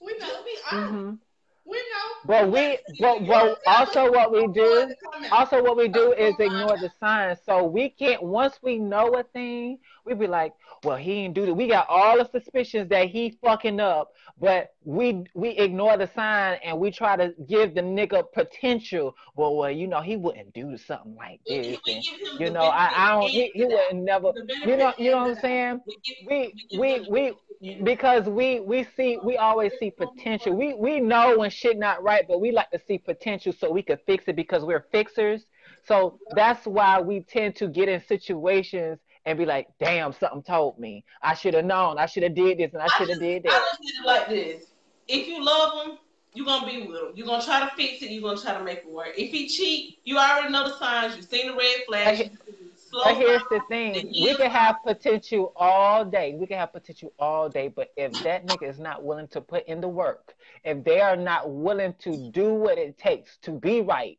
we know. Just be mm-hmm. honest. We know. But we but but also what we do also what we do is ignore the signs. So we can't once we know a thing, we be like, well, he didn't do that. We got all the suspicions that he fucking up, but we we ignore the sign and we try to give the nigga potential. Well, well, you know, he wouldn't do something like this, we and give him you know, I, I don't. He, he of the doubt. wouldn't never. You know, you know what I'm saying? We We we we benefit of the doubt. because we we see we always see potential. We we know when shit not right, but we like to see potential so we could fix it because we're fixers. So that's why we tend to get in situations and be like, "Damn, something told me. I should have known. I should have did this and I should have did that. I that." look at it like this: if you love him, you're gonna be with him. You're gonna try to fix it. You're gonna try to make it work. If he cheat, you already know the signs. You've seen the red flags. But you've seen the slow But here's the thing: the we can have potential all day. We can have potential all day, but if that nigga is not willing to put in the work, if they are not willing to do what it takes to be right,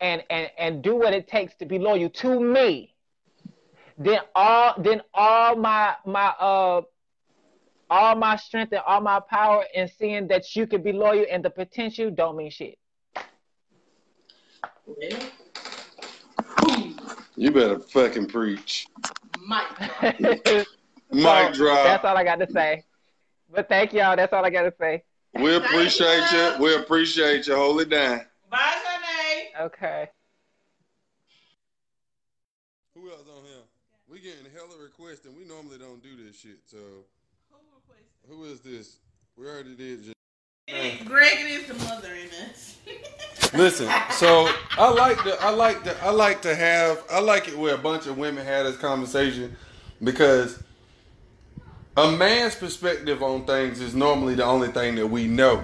and and and do what it takes to be loyal to me, then all then all my my uh all my strength and all my power in seeing that you can be loyal and the potential don't mean shit. Well, You better fucking preach. Mic drop. So, drop. That's all I got to say. But thank y'all. That's all I got to say. We appreciate you. We appreciate you. Hold it down. bye, Shanae. Okay. Who else on here? We getting hella requests and we normally don't do this shit. So who is this? We already did. Just... Greg is the mother in us. Listen, so I like to I like to I like to have I like it where a bunch of women had this conversation because a man's perspective on things is normally the only thing that we know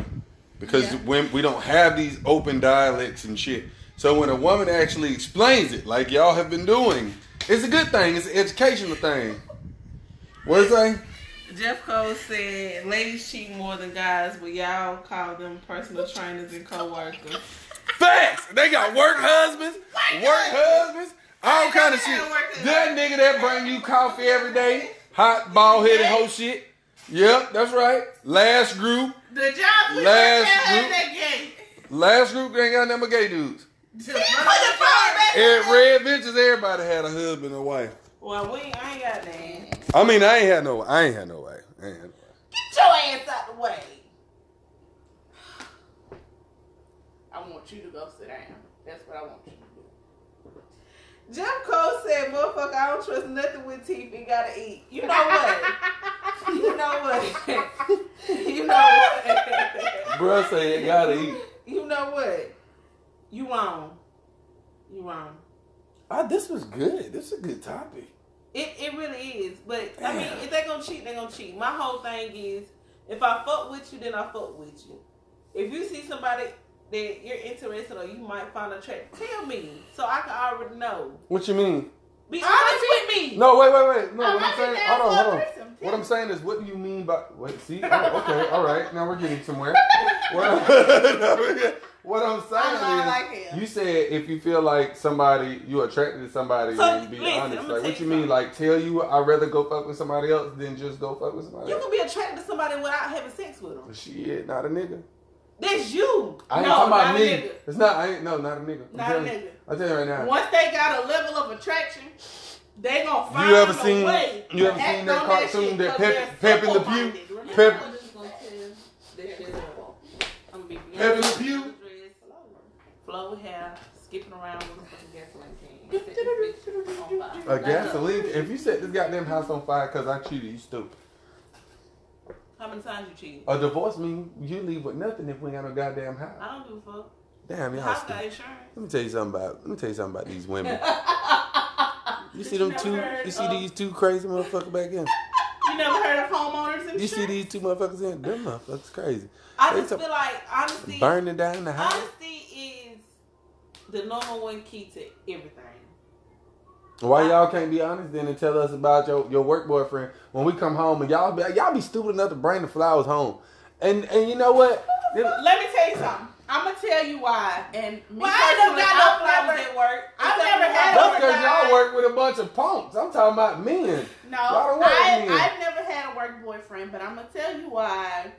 because Yeah. when we don't have these open dialects and shit. So when a woman actually explains it, like y'all have been doing, it's a good thing. It's an educational thing. What is that? Jeff Cole said, "Ladies cheat more than guys, but y'all call them personal trainers and co-workers." Facts. They got work husbands, work husbands, all kind of shit. That nigga that bring you coffee every day, hot bald headed whole shit. Yep, that's right. Last group, The job we Last group. that last group ain't got nothing but gay dudes. Put the phone back. At Red Ventures, everybody had a husband and wife. Well, we ain't, I ain't got that. I mean, I ain't had no, I ain't had no wife. I ain't had no wife. Get your ass out the way. I want you to go sit down. That's what I want you to do. Jeff Cole said, "Motherfucker, I don't trust nothing with teeth and gotta eat." You know what? you know what? you know what? Bruh said, you gotta eat. you know what? You wrong. You wrong. Ah, this was good. This is a good topic. It it really is. But I mean, if they gonna cheat, they gonna cheat. My whole thing is, if I fuck with you, then I fuck with you. If you see somebody that you're interested or you might find a attractive, tell me so I can already know. What you mean? Be honest with me. No, wait, wait, wait. No, I'm what I'm saying, hold on, hold on. threesome, What. I'm saying is, what do you mean by? Wait, see? Oh, okay, all right. Now we're getting somewhere. What- What I'm saying I lie is, like hell. you said if you feel like somebody you attracted to somebody, So, then be listen, honest. Like, what you you mean? something. Like, tell you I'd rather go fuck with somebody else than just go fuck with somebody You else. can be attracted to somebody without having sex with them. Shit, not a nigga. That's you. I ain't No, talking about not a me. nigga. It's not. I ain't. No, not a nigga. I'm Not a nigga. I tell you right now. Once they got a level of attraction, they gonna find You ever a seen? way You ever seen that cartoon shit that 'cause they're Pep, Pepé Le Pew? simple-minded. Pep- I'm just gonna tell this shit up. I'm gonna be Pepé Le Pew? Flow hair, skipping around with a gasoline can. Set this on fire. A gasoline. If you set this goddamn house on fire because I cheated, you stupid. How many times you cheated? A divorce mean you leave with nothing if we ain't got no goddamn house. I don't give a fuck. Damn, The y'all house stupid. got insurance. Let me tell you something about. Let me tell you something about these women. You see them never two? heard You see of- these two crazy motherfuckers back in? You never heard of homeowners insurance? You see these two motherfuckers in? Them motherfuckers crazy. I They just feel like honesty. Burning down the house. Honesty is the number one key to everything. Why y'all can't be honest then and tell us about your, your work boyfriend when we come home and y'all be y'all be stupid enough to bring the flowers home, and and you know what? Let me tell you something. I'm gonna tell you why. And me Well, I ain't personally, never got no flowers at work. I've never had my That's because y'all work with a bunch of punks. I'm talking about men. No, Y'all don't work I, with men. I've never had a work boyfriend, but I'm gonna tell you why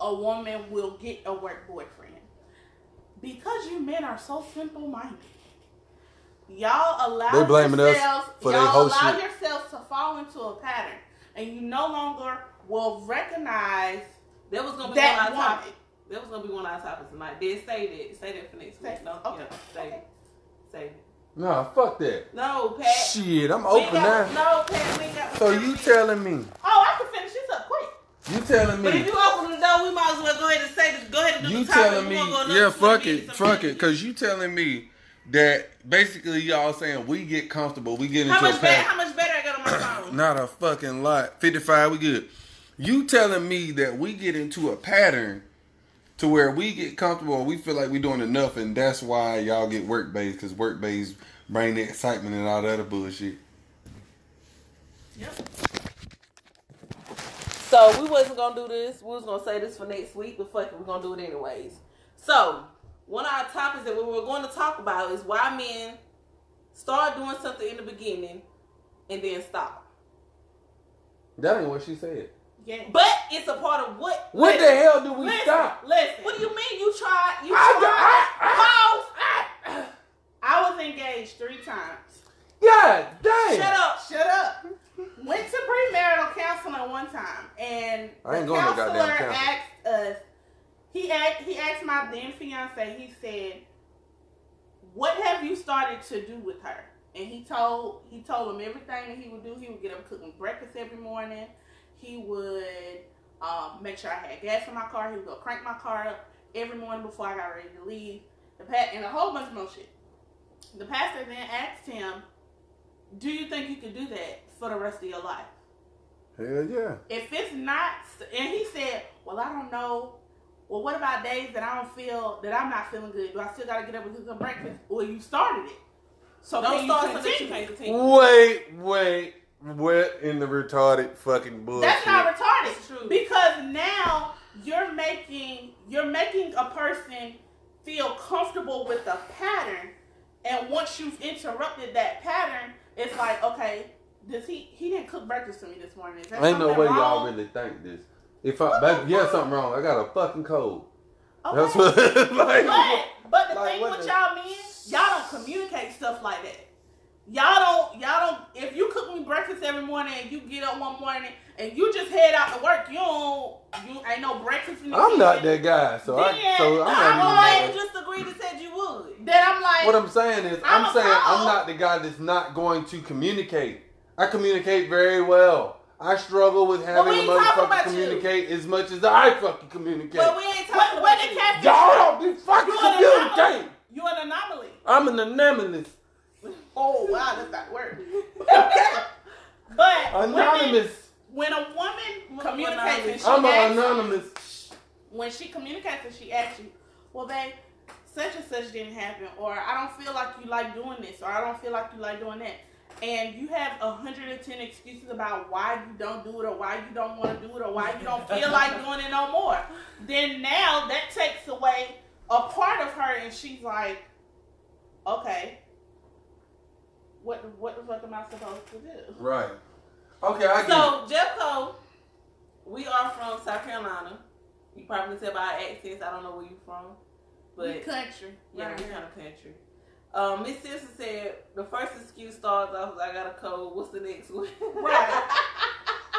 a woman will get a work boyfriend. Because you men are so simple minded. Y'all allow They blaming us yourselves, for y'all whole allow shit. yourselves to fall into a pattern, and you no longer will recognize That was gonna be that one of our woman. topics. That was gonna be one of our topics tonight. Did say that. Say that for next Say- week. No, okay, yeah, say okay. it. Say it. Nah, fuck that. No, Pat. Shit, I'm We open got- now. No, Pat, we got. So you telling me? Oh, I can finish this up quick. You telling me? But if you open the door, we might as well go ahead and say this. Go ahead and do You the telling me? go Yeah, fuck it, fuck it. Cause you telling me that basically y'all saying we get comfortable, we get into How a much better? pattern. How much better I got on my phone? Not a fucking lot. 55, we good. You telling me that we get into a pattern to where we get comfortable we feel like we're doing enough and that's why y'all get work based because work based bring the excitement and all the other bullshit. So we wasn't gonna do this. We was gonna say this for next week, but fuck it, we're gonna do it anyways. So one of our topics that we were going to talk about is why men start doing something in the beginning and then stop. That ain't what she said. Yeah. But it's a part of what. What the hell do we Listen, stop? listen. What do you mean you tried? You I, tried? I, Pause. I was engaged three times. Yeah, damn. Shut up. Shut up. Went to premarital counseling one time, and I ain't the going counselor asked us. He asked, he asked my then fiance. He said, "What have you started to do with her?" And he told he told him everything that he would do. He would get up cooking breakfast every morning. He would um, make sure I had gas in my car. He would go crank my car up every morning before I got ready to leave. The pat and a whole bunch of more shit. The pastor then asked him, "Do you think you could do that for the rest of your life?" Hell yeah. If it's not, and he said, "Well, I don't know. Well, what about days that I don't feel that I'm not feeling good? Do I still gotta get up and cook some breakfast? Well, you started it, so Don't can start something you continue? Wait, wait. What in the retarded fucking bullshit? That's not retarded It's true. because now you're making you're making a person feel comfortable with the pattern, and once you've interrupted that pattern, it's like, okay, does he he didn't cook breakfast for me this morning? Is there Ain't no way wrong? y'all really think this. If I, baby, yeah, something wrong. I got a fucking cold. Okay. That's what. like, But but the Like, thing with the- y'all men, y'all don't communicate stuff like that. Y'all don't y'all don't if you cook me breakfast every morning and you get up one morning and you just head out to work, you don't you ain't no breakfast in the I'm not that guy, so I, Then so I'm I'm not Why even. you that. just agreed and said you would? Then I'm like What I'm saying is, I'm, I'm saying I'm not the guy that's not going to communicate. I communicate very well. I struggle with having we a ain't motherfucker about you. communicate as much as I fucking communicate. But we ain't talking what about the you. Y'all don't be fucking You an anomaly. communicating. You an anomaly. I'm an anomalous. Oh wow, that's that word. okay. But women, Anonymous. when a woman Women communicates and she I'm an asks- anonymous. when she communicates and she asks you, well, babe, such and such didn't happen, or I don't feel like you like doing this, or I don't feel like you like doing that, and you have 110 excuses about why you don't do it, or why you don't want to do it, or why you don't feel like doing it no more, then now that takes away a part of her, and she's like, okay, what the, what the fuck am I supposed to do? Right. Okay, I get it. So Jeff Cole, we are from South Carolina. You probably can tell by our accents. I don't know where you're from, but we country. yeah, right we here. kind of country. Um, Miss Simpson said the first excuse starts off with "I got a cold." What's the next one? Right.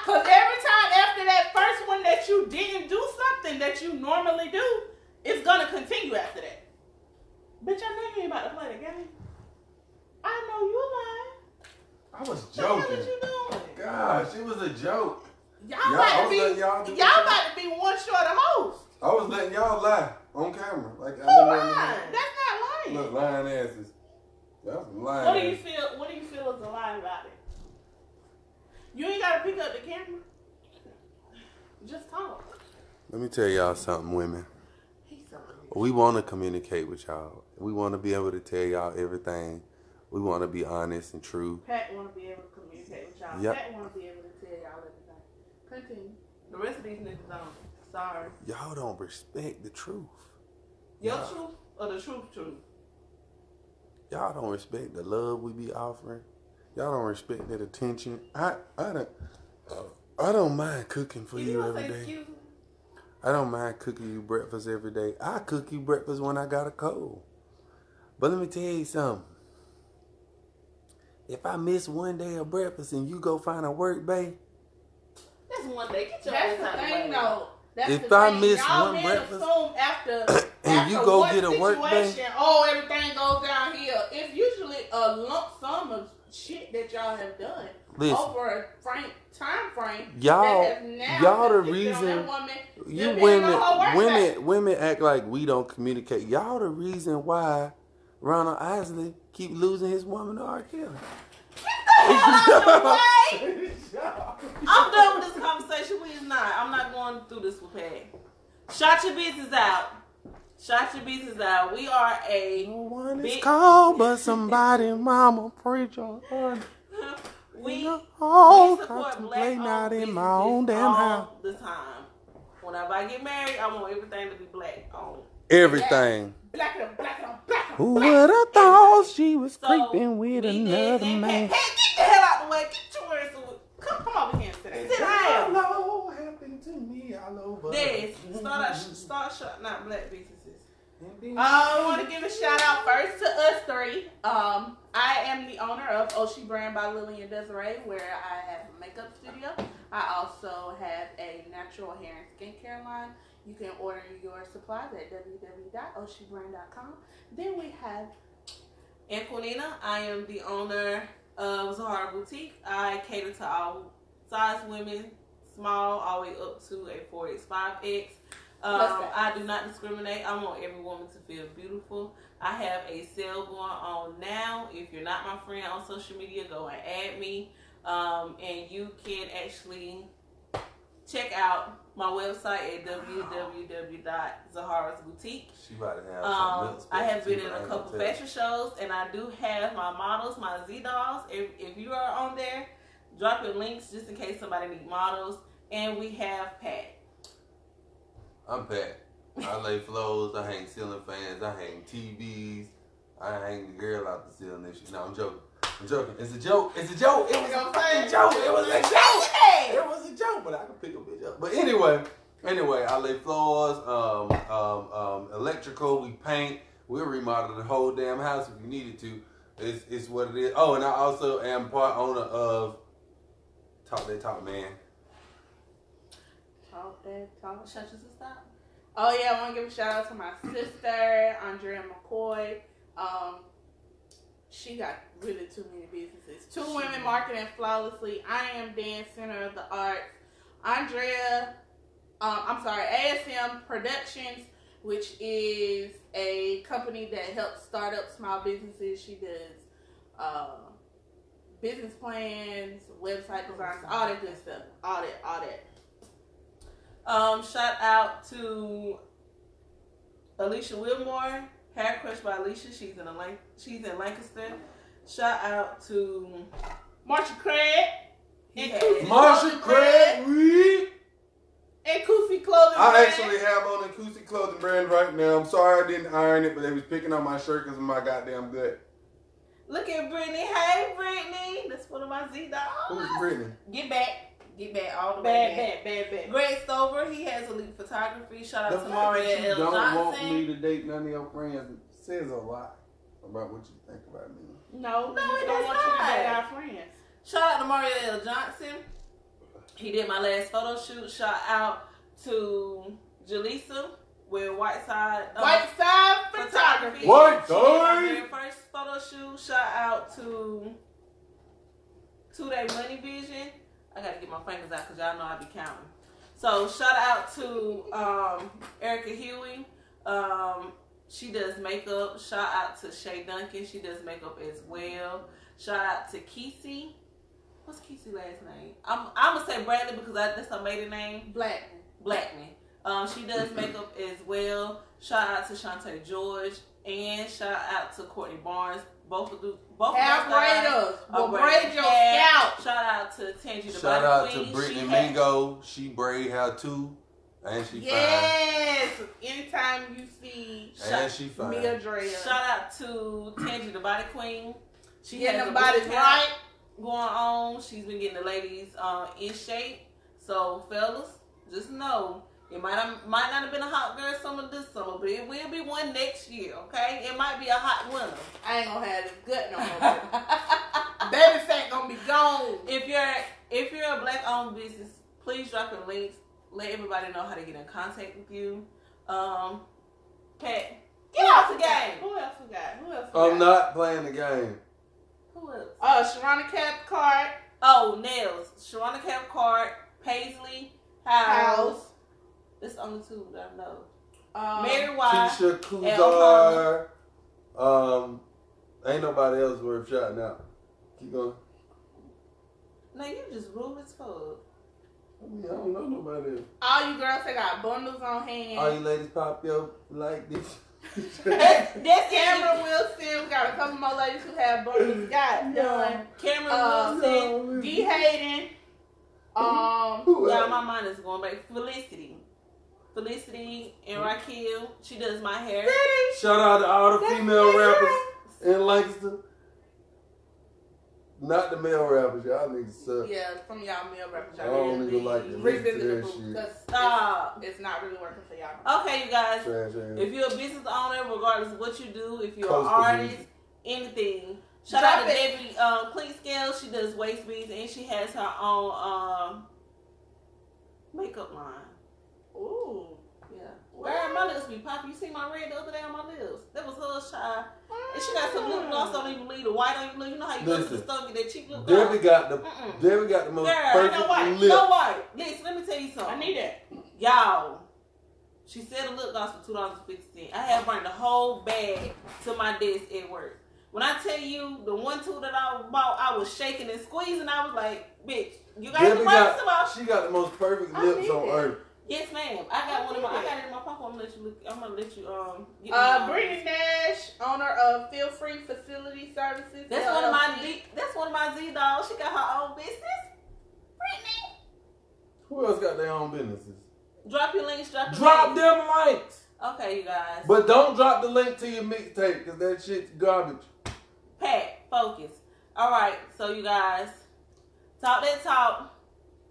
Cause every time after that first one that you didn't do something that you normally do, it's gonna continue after that. Bitch, I know you ain't about to play the game. I know you lying. I was joking. What the hell joking. is you doing? Gosh, it was a joke. Y'all, Y'all- about to be y'all y'all, do what y'all- about to be one short of host. I was letting y'all lie on camera. Like Who I didn't lying? That's not lying. Look, lying asses. Y'all lying What do you asses. feel? What do you feel is a lie about it? You ain't gotta pick up the camera. Just talk. Let me tell y'all something, women. We want to communicate with y'all. We want to be able to tell y'all everything. We want to be honest and true. Pat want to be able to communicate with y'all. Yep. Pat want to be able to tell y'all everything. Continue. the rest of these niggas don't. Sorry. Y'all don't respect the truth. Your Yeah. truth or the truth truth? Y'all don't respect the love we be offering. Y'all don't respect that attention. I I don't I don't mind cooking for you, don't every say day. excuse me? I don't mind cooking you breakfast every day. I cook you breakfast when I got a cold. But let me tell you something. If I miss one day of breakfast and you go find a work bay, That's one day. Get your That's ass out the the thing, way. though. That's If the I thing. miss y'all one breakfast- after, And after you go one get a work day? Oh, everything goes down here. It's usually a lump sum of shit that y'all have done Listen. over a frame time frame. Y'all- that has now y'all the inflicted on that reason- woman you depending women on her work day. women women act like we don't communicate. Y'all the reason why Ronald Isley keep losing his woman to R. Kelly. I'm done with this conversation. We is not. I'm not going through this with Pat. Shut your business out. Shot your business out. We are a No one is Big- called but somebody, mama, preacher. honey. we, No, we oh, support black contemplating out in my own damn all house. the time. Whenever I get married, I want everything to be black owned. Everything. Black it up, black it up, black it. Who would have thought she was So, creeping with we did another that. man? Pat, Pat, get the hell out the way. Get your words to Come, come over here and sit down. Sit down. Hello, happened to me all over. Des, start out, start shutting out black businesses. Uh, I want to give a shout out first to us three. Um, I am the owner of Oshi Brand by Lillian Desiree, where I have a makeup studio. I also have a natural hair and skincare line. You can order your supplies at www.oshibrand.com. Then we have And Quinina, I am the owner of Zahara Boutique. I cater to all size women, small, all the way up to a 4X, 5X. Um, I do not discriminate. I want every woman to feel beautiful. I have a sale going on now. If you're not my friend on social media, go and add me. Um, and you can actually check out my website at www.zaharasboutique. She about to have Um, I have been in a couple fashion shows, and I do have my models, my Z dolls. If, if you are on there, drop your links just in case somebody need models. And we have Pat. I'm Pat. I lay flows. I hang ceiling fans. I hang TVs. I hang the girl out the ceiling and shit. No, I'm joking. I'm joking. It's a joke. It's a joke. It was a fucking joke. It was a joke. It was a joke, but I can pick a bitch up. But anyway, anyway, I lay floors, um, um, um, electrical. We paint. We'll remodel the whole damn house if you needed to. It's, it's what it is. Oh, and I also am part owner of Talk That Talk Man. That Talk. Shut your sister out. Oh yeah, I want to give a shout out to my sister, Andrea McCoy. Um, she got really too many businesses. Two women marketing flawlessly. I am Dan Center of the Arts. Andrea, um, I'm sorry, ASM Productions, which is a company that helps start up small businesses. She does uh, business plans, website designs, all that good stuff. All that, all that. Um, shout out to Alicia Wilmore, Hair Crush by Alicia. She's in a Lan- she's in Lancaster. Shout out to Marsha Craig. he And had- Marsha Golden Craig And Kusi clothing. I brand. actually have on an acoustic clothing brand right now. I'm sorry I didn't iron it, but they was picking on my shirt because of my goddamn gut. Look at Brittany. Hey, Brittany. That's one of my Z dolls. Who's Brittany? Get back. Get back all the Bad, way back. bad, bad, bad. Greg Stover, he has elite photography. Shout The out to fact Maria that you L. don't want me to date none of your friends says a lot about what you think about me. No, No, we it don't does want you to date our friends. Shout out to Mario L. Johnson. He did my last photo shoot. Shout out to Jaleesa with Whiteside uh, White side photography. What? She did my Sorry? very first photo shoot. Shout out to Two Day Money Vision. I gotta get my fingers out because y'all know I be counting. So shout out to um, Erica Huey. Um, she does makeup. Shout out to Shay Duncan. She does makeup as well. Shout out to Kesey. What's Kesey last name? I'm I'm gonna say Bradley because I, that's her maiden name. Black. Blackman. Um, she does makeup as well. Shout out to Shantae George and shout out to Courtney Barnes. Both of both Hair of those guys braiders. are Will braid your scalp. Shout out to Tangy the Body Queen. Shout Body out Queen. to Brittany She has- Mingo. She braid hair too. And she Yes. Anytime you see fine. And she fine. Mia Drea. Shout out to Tangy the Body Queen. She Getting has the body right. going on. She's been getting the ladies uh, in shape. So fellas, just know it might not, might not have been a hot girl summer this summer, but it will be one next year. Okay, it might be a hot winter. I ain't gonna have this gut no more. Baby fat gonna be gone. if you're if you're a black owned business, please drop your links. Let everybody know how to get in contact with you. Um, Pat, get out the game. Who else we got? Who else we I'm got? not playing the game. Who else? Oh, uh, Sharona Cathcart. Oh, Nails. Sharona Cathcart, Paisley, House. House. That's the only two that I know. Um, Mary White. Keisha Kuzar. Um, ain't nobody else worth shouting out. Keep going. Now you just rude as fuck. I mean, I don't know nobody else. all you girls that got bundles on hand. All you ladies pop your like this. That's, that's Cameron Cameron. Wilson. We got a couple more ladies who have bundles. God done. Cameron Uh, Wilson. D. Hayden. Um. Who Yeah, my mind is going back. Felicity. Felicity and Raquel. She does my hair. Shout out to all the female rappers in Lancaster. Not the male rappers, y'all niggas suck. Yeah, from y'all male rappers. I don't even like to Revisit the booth shit. Stop. it's, it's not really working for y'all. Okay, you guys. Trash ass. If you're a business owner, regardless of what you do, if you're an artist, music. anything. Shout Drop out to it. Debbie um, Clean Scale. She does waist beads and she has her own um, makeup line. Ooh. Yeah. Girl, my lips be popping. You see my red the other day on my lips? That was her child. And she got some lip gloss. Mm. Don't even leave the white on your lip. You know how you go to the Listen. store and get that cheap lip gloss? Debbie got the Mm-mm. Debbie got the most Girl, I perfect know white. lip. No white. Listen, let me tell you something. I need that. Y'all, she said a lip gloss for two dollars and fifty cents. I had brought the whole bag to my desk at work. When I tell you the one two that I bought, I was shaking and squeezing. I was like, "Bitch, you got Debbie the got about?" she got the most perfect lips on it. earth. Yes, ma'am. I got one of my. I got it in my pocket. I'm gonna let you look. I'm gonna let you um. Get Uh, mine. Brittany Nash, owner of Feel Free Facility Services. That's one of my LLC. D, That's one of my Z dolls. She got her own business. Brittany, Who else got their own businesses? drop your links. Drop your Drop links. them links. Okay, you guys. But don't drop the link to your mixtape because that shit's garbage. Pat, focus. All right, so you guys, talk that talk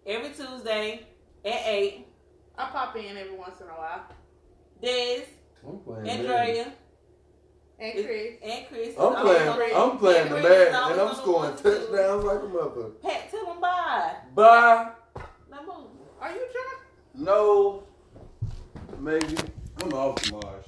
every Tuesday at eight. I pop in every once in a while. Des, I'm playing. Andrea, And Chris. and Chris. I'm playing. always on- I'm playing the Chris is man, always and I'm scoring touchdowns like a mother. Pat, tell them bye. Bye. Now move. Are you drunk? No. Maybe. I'm off tomorrow.